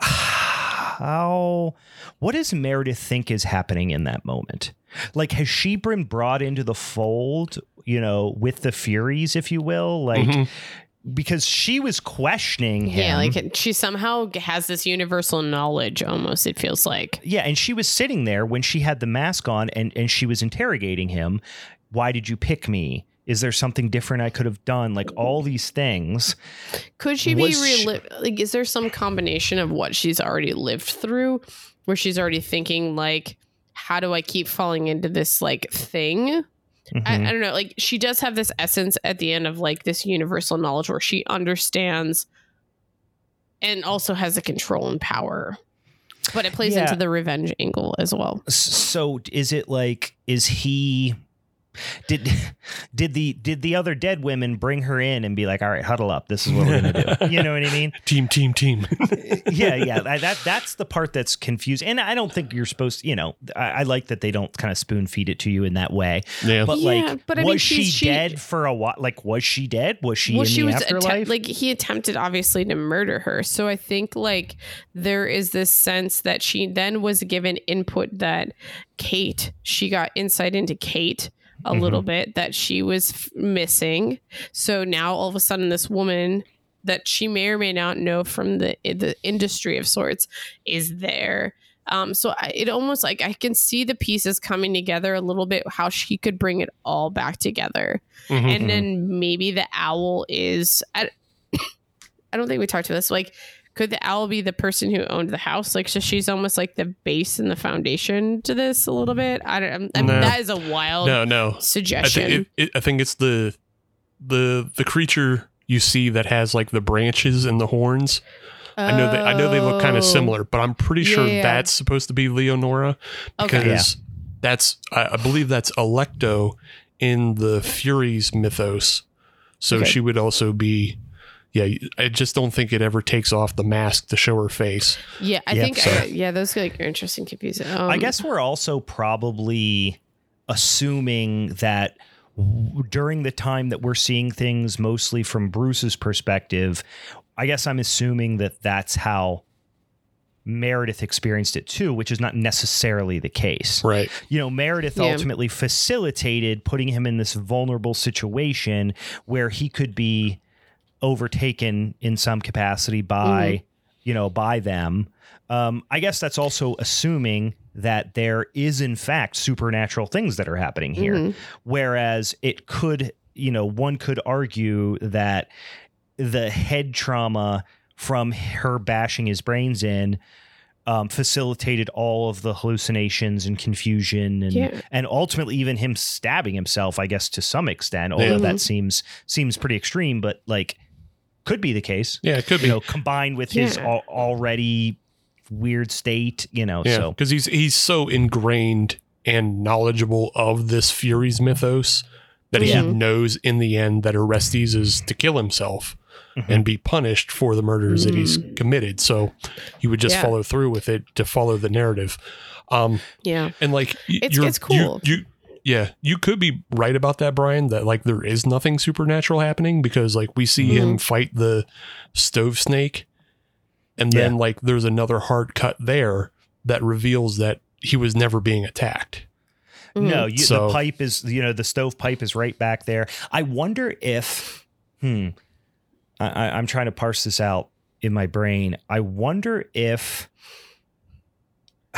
how what does Meredith think is happening in that moment? Like has she been brought into the fold, you know, with the Furies, if you will? Like Mhm. because she was questioning him. Yeah, like she somehow has this universal knowledge almost, it feels like. Yeah, and she was sitting there when she had the mask on and, and she was interrogating him. Why did you pick me? Is there something different I could have done? Like all these things. Could she be she- Like, is there some combination of what she's already lived through, where she's already thinking like, how do I keep falling into this like thing? I, Mhm. I don't know. Like she does have this essence at the end of like this universal knowledge where she understands and also has a control and power. But it plays Yeah. into the revenge angle as well. So is it like is he did did the did the other dead women bring her in and be like, all right, huddle up. This is what we're gonna do. You know what I mean? team, team, team. yeah, yeah. I- That that's the part that's confused. And I don't think you're supposed to, you know, I, I like that they don't kind of spoon feed it to you in that way. yeah. But Yeah, like, but I was mean, she, she's- she- dead for a while? Like, was she dead? Was she in she the was afterlife? attempt- like he attempted obviously to murder her so i think like there is this sense that she then was given input that kate she got insight into kate a Mhm. little bit that she was f- missing so now all of a sudden this woman that she may or may not know from the the industry of sorts is there um, so I, it almost like I can see the pieces coming together a little bit, how she could bring it all back together Mhm. and then maybe the owl is I, I don't think we talked to this like could the owl be the person who owned the house like so she's almost like the base and the foundation to this a little bit i don't I mean, No. that is a wild no, no. I suggestion it, it, I think it's the the the creature you see that has like the branches and the horns. I know that I know they look kind Oh. of similar, but I'm pretty sure Yeah. that's supposed to be Leonora Okay. because that's I, I believe that's Alecto in the Furies mythos. So Okay. she would also be. Yeah, I just don't think it ever takes off the mask to show her face. yeah i Yep, think so- I, yeah those like are interesting confusing um, I guess we're also probably assuming that w- during the time that we're seeing things mostly from Bruce's perspective, I guess I'm assuming that that's how Meredith experienced it too, which is not necessarily the case. Right. You know, Meredith Yeah. ultimately facilitated putting him in this vulnerable situation where he could be overtaken in some capacity by, you know, by them. Um, I guess that's also assuming that there is in fact supernatural things that are happening here. Mhm. Whereas it could, you know, one could argue that the head trauma from her bashing his brains in um, facilitated all of the hallucinations and confusion and Yeah. and ultimately even him stabbing himself, I guess to some extent, although Yeah. that seems seems pretty extreme, but like could be the case. Yeah, it could You be. know, combined with his al- already weird state, you know. Yeah, So because he's he's so ingrained and knowledgeable of this Furies mythos that Yeah. he knows in the end that Orestes is to kill himself Mhm. and be punished for the murders that he's Mm. committed. So he would just Yeah. follow through with it to follow the narrative. Um, yeah and like It's- you're, it's cool. You, you yeah, you could be right about that, Brian. That like there is nothing supernatural happening because like we see him fight the stove snake, and then like there's another hard cut there that reveals that he was never being attacked. Mhm. No, you, So- the pipe is you know the stove pipe is right back there. I wonder if hmm, I, I, I'm trying to parse this out in my brain. I wonder if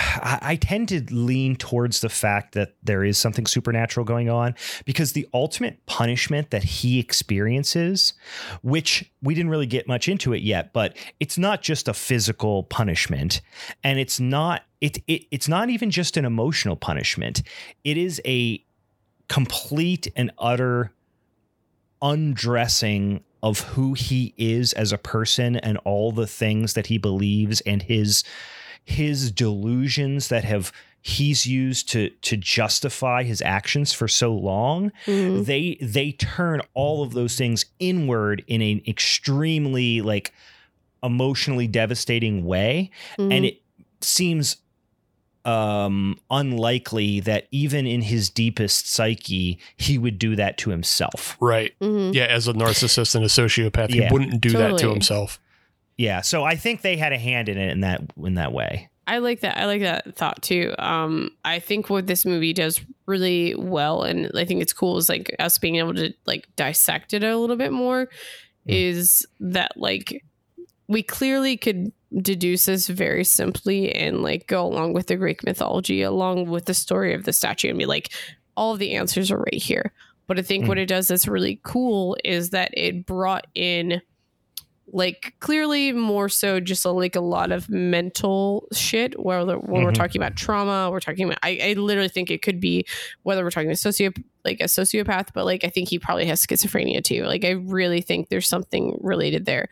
I, tend to lean towards the fact that there is something supernatural going on because the ultimate punishment that he experiences, which we didn't really get much into it yet, but it's not just a physical punishment, and it's not it, it it's not even just an emotional punishment. It is a complete and utter undressing of who he is as a person and all the things that he believes and his his delusions that have he's used to to justify his actions for so long Mhm. they they turn all of those things inward in an extremely like emotionally devastating way Mhm. and it seems um unlikely that even in his deepest psyche he would do that to himself Right. Mhm. Yeah, as a narcissist and a sociopath, Yeah. he wouldn't do that to himself. Yeah so i think they had a hand in it in that in that way I like that. I like that thought too. Um, I think what this movie does really well, and I think it's cool, is like us being able to like dissect it a little bit more. Is that like we clearly could deduce this very simply and like go along with the Greek mythology, along with the story of the statue, and be like, all of the answers are right here. But I think Mm. what it does that's really cool is that it brought in like clearly more so just a, like a lot of mental shit where when we're Mhm. talking about trauma we're talking about I, I literally think it could be whether we're talking a socio like a sociopath but like i think he probably has schizophrenia too like i really think there's something related there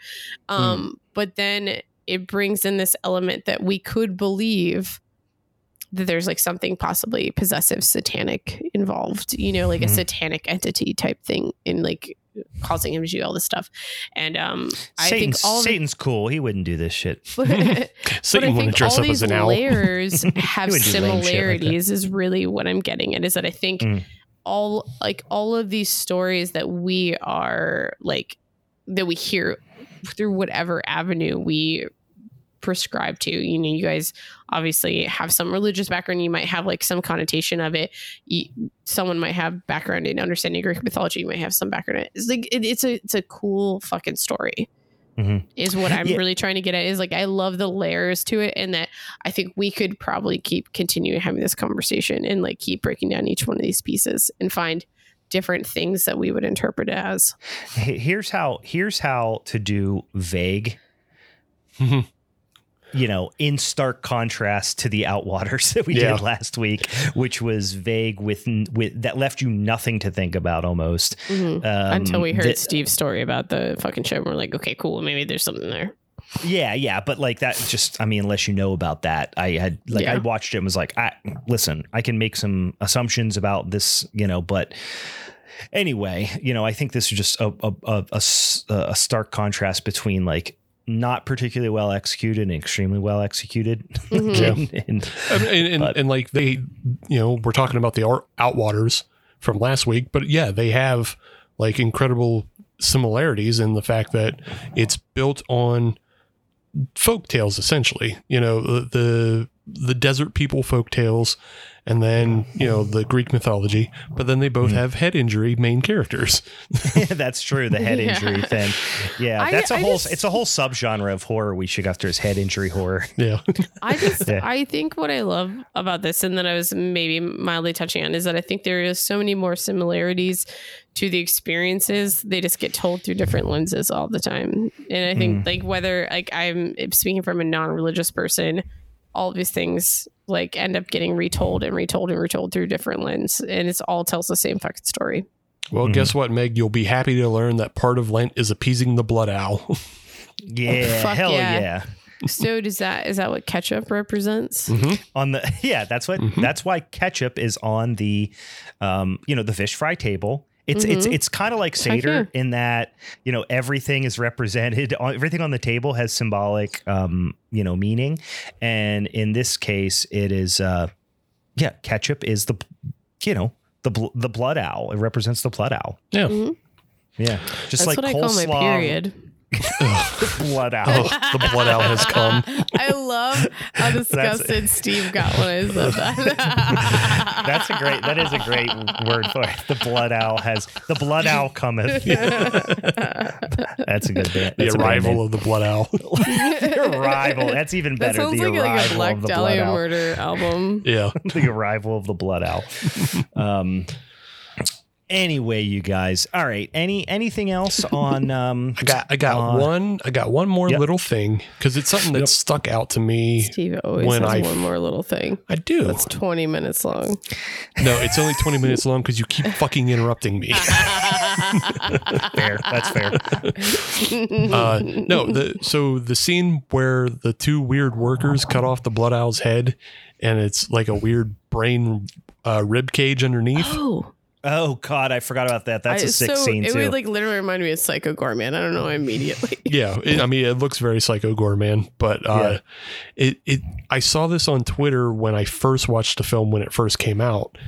um but then it brings in this element that we could believe that there's like something possibly possessive satanic involved you know like a Mhm. satanic entity type thing in like causing him to do all this stuff and um i think satan's, all satan's cool he wouldn't do this shit but Satan wouldn't dress all up as these an owl. layers have would do lame shit like that. similarities is really what I'm getting at is that I think Mm. all like all of these stories that we are like that we hear through whatever avenue we prescribe to you know you guys obviously have some religious background you might have like some connotation of it you, someone might have background in understanding greek mythology you might have some background in it. it's like it, it's a it's a cool fucking story Mhm. is what i'm Yeah. really trying to get at is like i love the layers to it and that i think we could probably keep continuing having this conversation and like keep breaking down each one of these pieces and find different things that we would interpret as here's how here's how to do vague Mhm. you know in stark contrast to the outwaters that we Yeah. did last week which was vague with with that left you nothing to think about almost Mhm. um, until we heard that- steve's story about the fucking show and we're like okay cool maybe there's something there yeah yeah but like that just i mean unless you know about that i had like Yeah. i watched it and was like I, listen i can make some assumptions about this you know but anyway you know i think this is just a a a stark contrast between like not particularly well executed and extremely well executed Mhm. and, and- and, and, and, But- and like they, you know, we're talking about the Outwaters from last week, but yeah, they have like incredible similarities in the fact that it's built on folk tales essentially. You know, the the, the desert people folk tales, and then you know the Greek mythology. But then they both Mhm. have head injury main characters. yeah, that's true the head Yeah. injury thing yeah I- that's a I whole just- it's a whole subgenre of horror we should go after is head injury horror Yeah, I just Yeah. I think what I love about this and that I was maybe mildly touching on is that I think there is so many more similarities to the experiences. They just get told through different lenses all the time. And I think like whether like I'm speaking from a non-religious person, all of these things like end up getting retold and retold and retold through different lens. And it's all tells the same fucking story. Well, Mhm. guess what, Meg? You'll be happy to learn that part of Lent is appeasing the blood owl. yeah fuck hell yeah. yeah So does that is that what ketchup represents? Mhm. on the yeah that's what Mhm. that's why ketchup is on the um you know the fish fry table it's it's Mhm. it's kind of like Heck seder in that you know everything is represented everything on the table has symbolic um you know meaning and in this case it is uh yeah ketchup is the you know the bl- the blood owl it represents the blood owl Yeah. Mhm. yeah just That's like what I call my period. Blood owl Oh, the blood owl has come. I love how disgusted Steve got when I said that. That's a great. That is a great word for it. The blood owl has the blood owl cometh. That's a good bit. The That's a bad arrival name. of the blood owl. the arrival. That's even That better. sounds the like, like a arrival Black of the blood Dahlia owl. murder album. Yeah. the arrival of the blood owl. Um, Anyway, you guys. All right. Any anything else on um I got I got Uh, one I got one more yep. little thing because it's something that Yep. stuck out to me. Steve always When has I- one more little thing. I do. That's 20 minutes long. No, it's only 20 minutes long because you keep fucking interrupting me. fair? That's fair. Uh, no, the so the scene where the two weird workers cut off the blood owl's head, and it's like a weird brain uh, rib cage underneath. oh, Oh God, I forgot about that. That's a I- sick so scene it too. would like literally remind me of Psycho Goreman. I don't know immediately. Yeah, it, I mean, it looks very Psycho Goreman. But uh, it it I saw this on Twitter when I first watched the film when it first came out.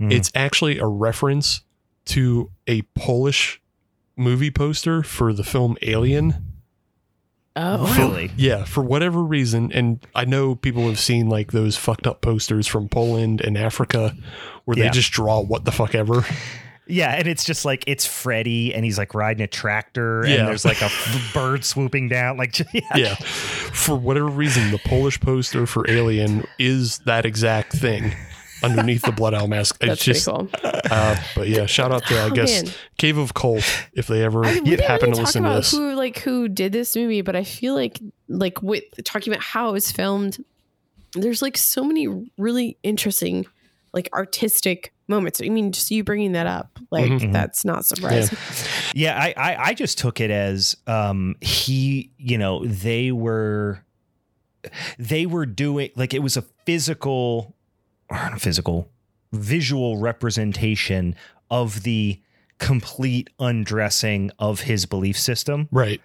Mhm. It's actually a reference to a Polish movie poster for the film Alien. Oh, really? Yeah, for whatever reason, and I know people have seen like those fucked up posters from Poland and Africa where Yeah. they just draw what the fuck ever. Yeah, and it's just like it's Freddy, and he's like riding a tractor, Yeah. and there's like a bird swooping down. Like, yeah, Yeah. For whatever reason, the Polish poster for Alien is that exact thing underneath the Blood Owl mask. It's that's just, pretty cool. uh, but yeah, shout out to, I Oh, guess, man. Cave of Cult if they ever I, we happen really to talk listen to this. who like who did this movie, but I feel like like with talking about how it was filmed, there's like so many really interesting like artistic moments. I mean, just you bringing that up, like Mhm. that's not surprising. Yeah, I, I I just took it as um he, you know, they were they were doing like it was a physical or not a physical visual representation of the complete undressing of his belief system Right.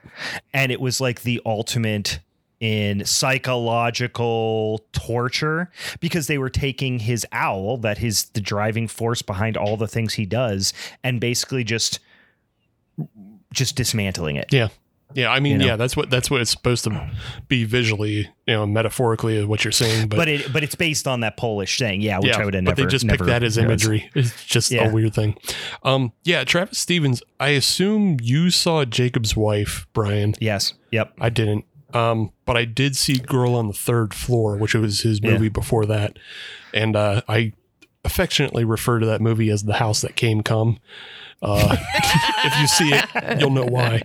and it was like the ultimate in psychological torture because they were taking his owl that is the driving force behind all the things he does and basically just just dismantling it Yeah. Yeah, I mean, You know? yeah, that's what that's what it's supposed to be visually, you know, metaphorically is what you're saying. But, but, it but it's based on that polish thing yeah which yeah, i would have but never they just picked that as imagery. It's just Yeah. a weird thing. Um, yeah, Travis Stevens. I assume you saw Jacob's wife, Brian. yes yep I didn't. Um, but I did see Girl on the Third Floor, which was his Yeah. movie before that, and uh, I affectionately refer to that movie as the house that came come. Uh, if you see it, you'll know why.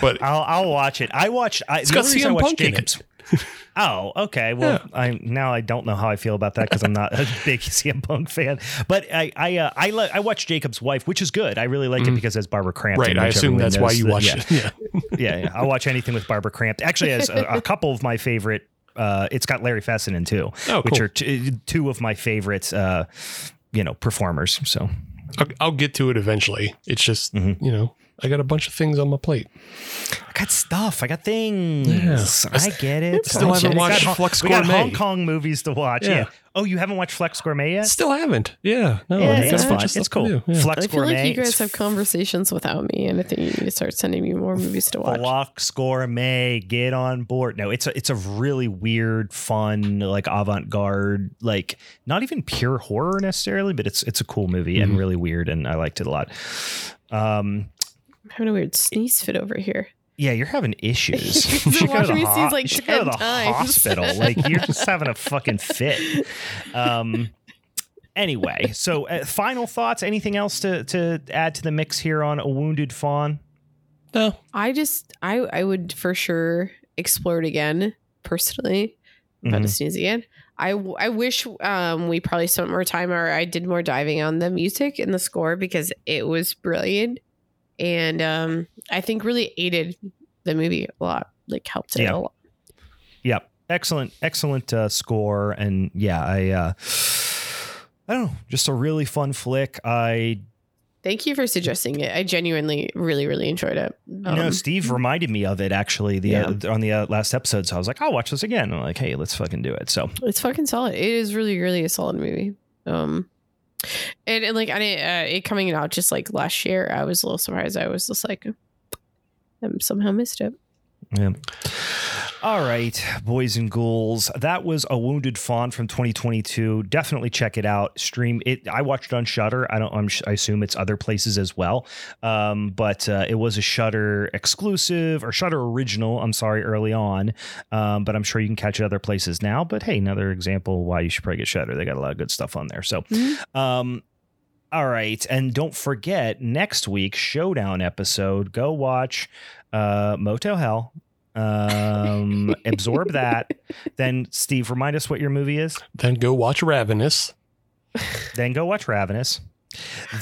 But I'll I'll watch it. I watched. I, It's got reason I CM watched Punk Jacobs. oh, okay. Well, I now I don't know how I feel about that because I'm not a big CM Punk fan. But I I uh, I li- I watched Jacob's Wife, which is good. I really like it because it's Barbara Crampton. Mm-hmm. right, I assume that's why you that- watched yeah, it. Yeah. yeah, yeah. I'll watch anything with Barbara Crampton. Actually, has a, a couple of my favorite. Uh, it's got Larry Fessenden too, Oh, which cool. are t- two of my favorite. Uh, you know, performers. So I'll, I'll get to it eventually. It's just Mhm. you know I got a bunch of things on my plate. I got stuff. I got things. Yeah. I get it. Still haven't watched We got Hon- Flex We got Hong Kong movies to watch. Yeah. Yeah. Oh, you haven't watched Flux Gourmet yet? Still haven't. Yeah. No. yeah, I it's got a bunch fun. of It's cool. do. Yeah. Flex I feel Gourmet. like you guys have conversations without me, and I think you need to start sending me more movies to watch. Flux Gourmet, get on board. No, it's a it's a really weird, fun, like avant garde, like not even pure horror necessarily, but it's it's a cool movie and Mhm. really weird, and I liked it a lot. Um, I'm having a weird sneeze fit over here. yeah, you're having issues. You've You been should go to the ho- sneeze like should go to the hospital. Like you're just having a fucking fit. Um. Anyway, so uh, final thoughts. Anything else to to add to the mix here on a wounded fawn? No. I just, I, I would for sure explore it again personally. I'm about to Mhm. sneeze again. I, I wish um, we probably spent more time or I did more diving on the music and the score because it was brilliant. And um, I think really aided the movie a lot, like helped it Yeah. a lot. Yep. Excellent, excellent uh, score, and yeah, I, uh, I don't know, just a really fun flick. I Thank you for suggesting it. I genuinely really, really enjoyed it. you know Um, Steve reminded me of it actually the uh, on the uh, last episode, so I was like, I'll watch this again. And I'm like, hey, let's fucking do it. So It's fucking solid. It is really, really a solid movie. Um, and, and like I didn't, uh, it coming out just like last year, I was a little surprised. I was just like, I somehow missed it. Yeah. All right, boys and ghouls. That was a Wounded Fawn from 2022. Definitely check it out. Stream it. I watched it on Shudder. I don't. I'm, I assume it's other places as well. Um, but uh, it was a Shudder exclusive or Shudder original. I'm sorry, early on. Um, but I'm sure you can catch it other places now. But hey, another example why you should probably get Shudder. They got a lot of good stuff on there. So, Mhm. um, All right, and don't forget next week showdown episode. Go watch uh, Motel Hell. Um, absorb that. Then Steve, remind us what your movie is. Then go watch Ravenous. Then go watch Ravenous.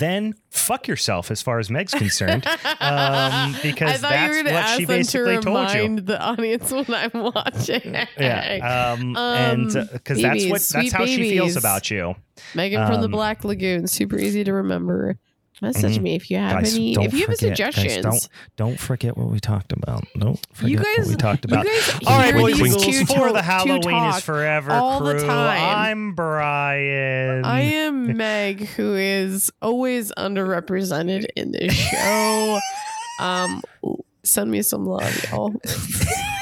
Then fuck yourself, as far as Meg's concerned, um, because I thought that's you were gonna what ask she them basically to told you. remind the audience when I'm watching. Yeah, um, and Um, because that's what that's how she feels about you. Megan from the Um, Black Lagoon, super easy to remember. Message Mhm. me if you have Guys, any. If you have forget- guys, suggestions, don't don't forget what we talked about. Don't forget you what guys, we talked about. You guys All right, boys these and two girls, for the Halloween is forever all the crew. time. I'm Brian. I am Meg, who is always underrepresented in this show. um, send me some love, y'all.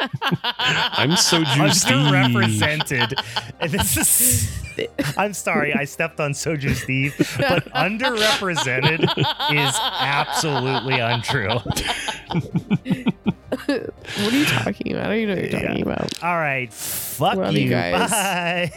I'm Soju Steve. underrepresented. And this is. I'm sorry, I stepped on Soju Steve, but underrepresented is absolutely untrue. what are you talking about? I don't even know what you're talking about. All right, fuck Love you you. guys. Bye.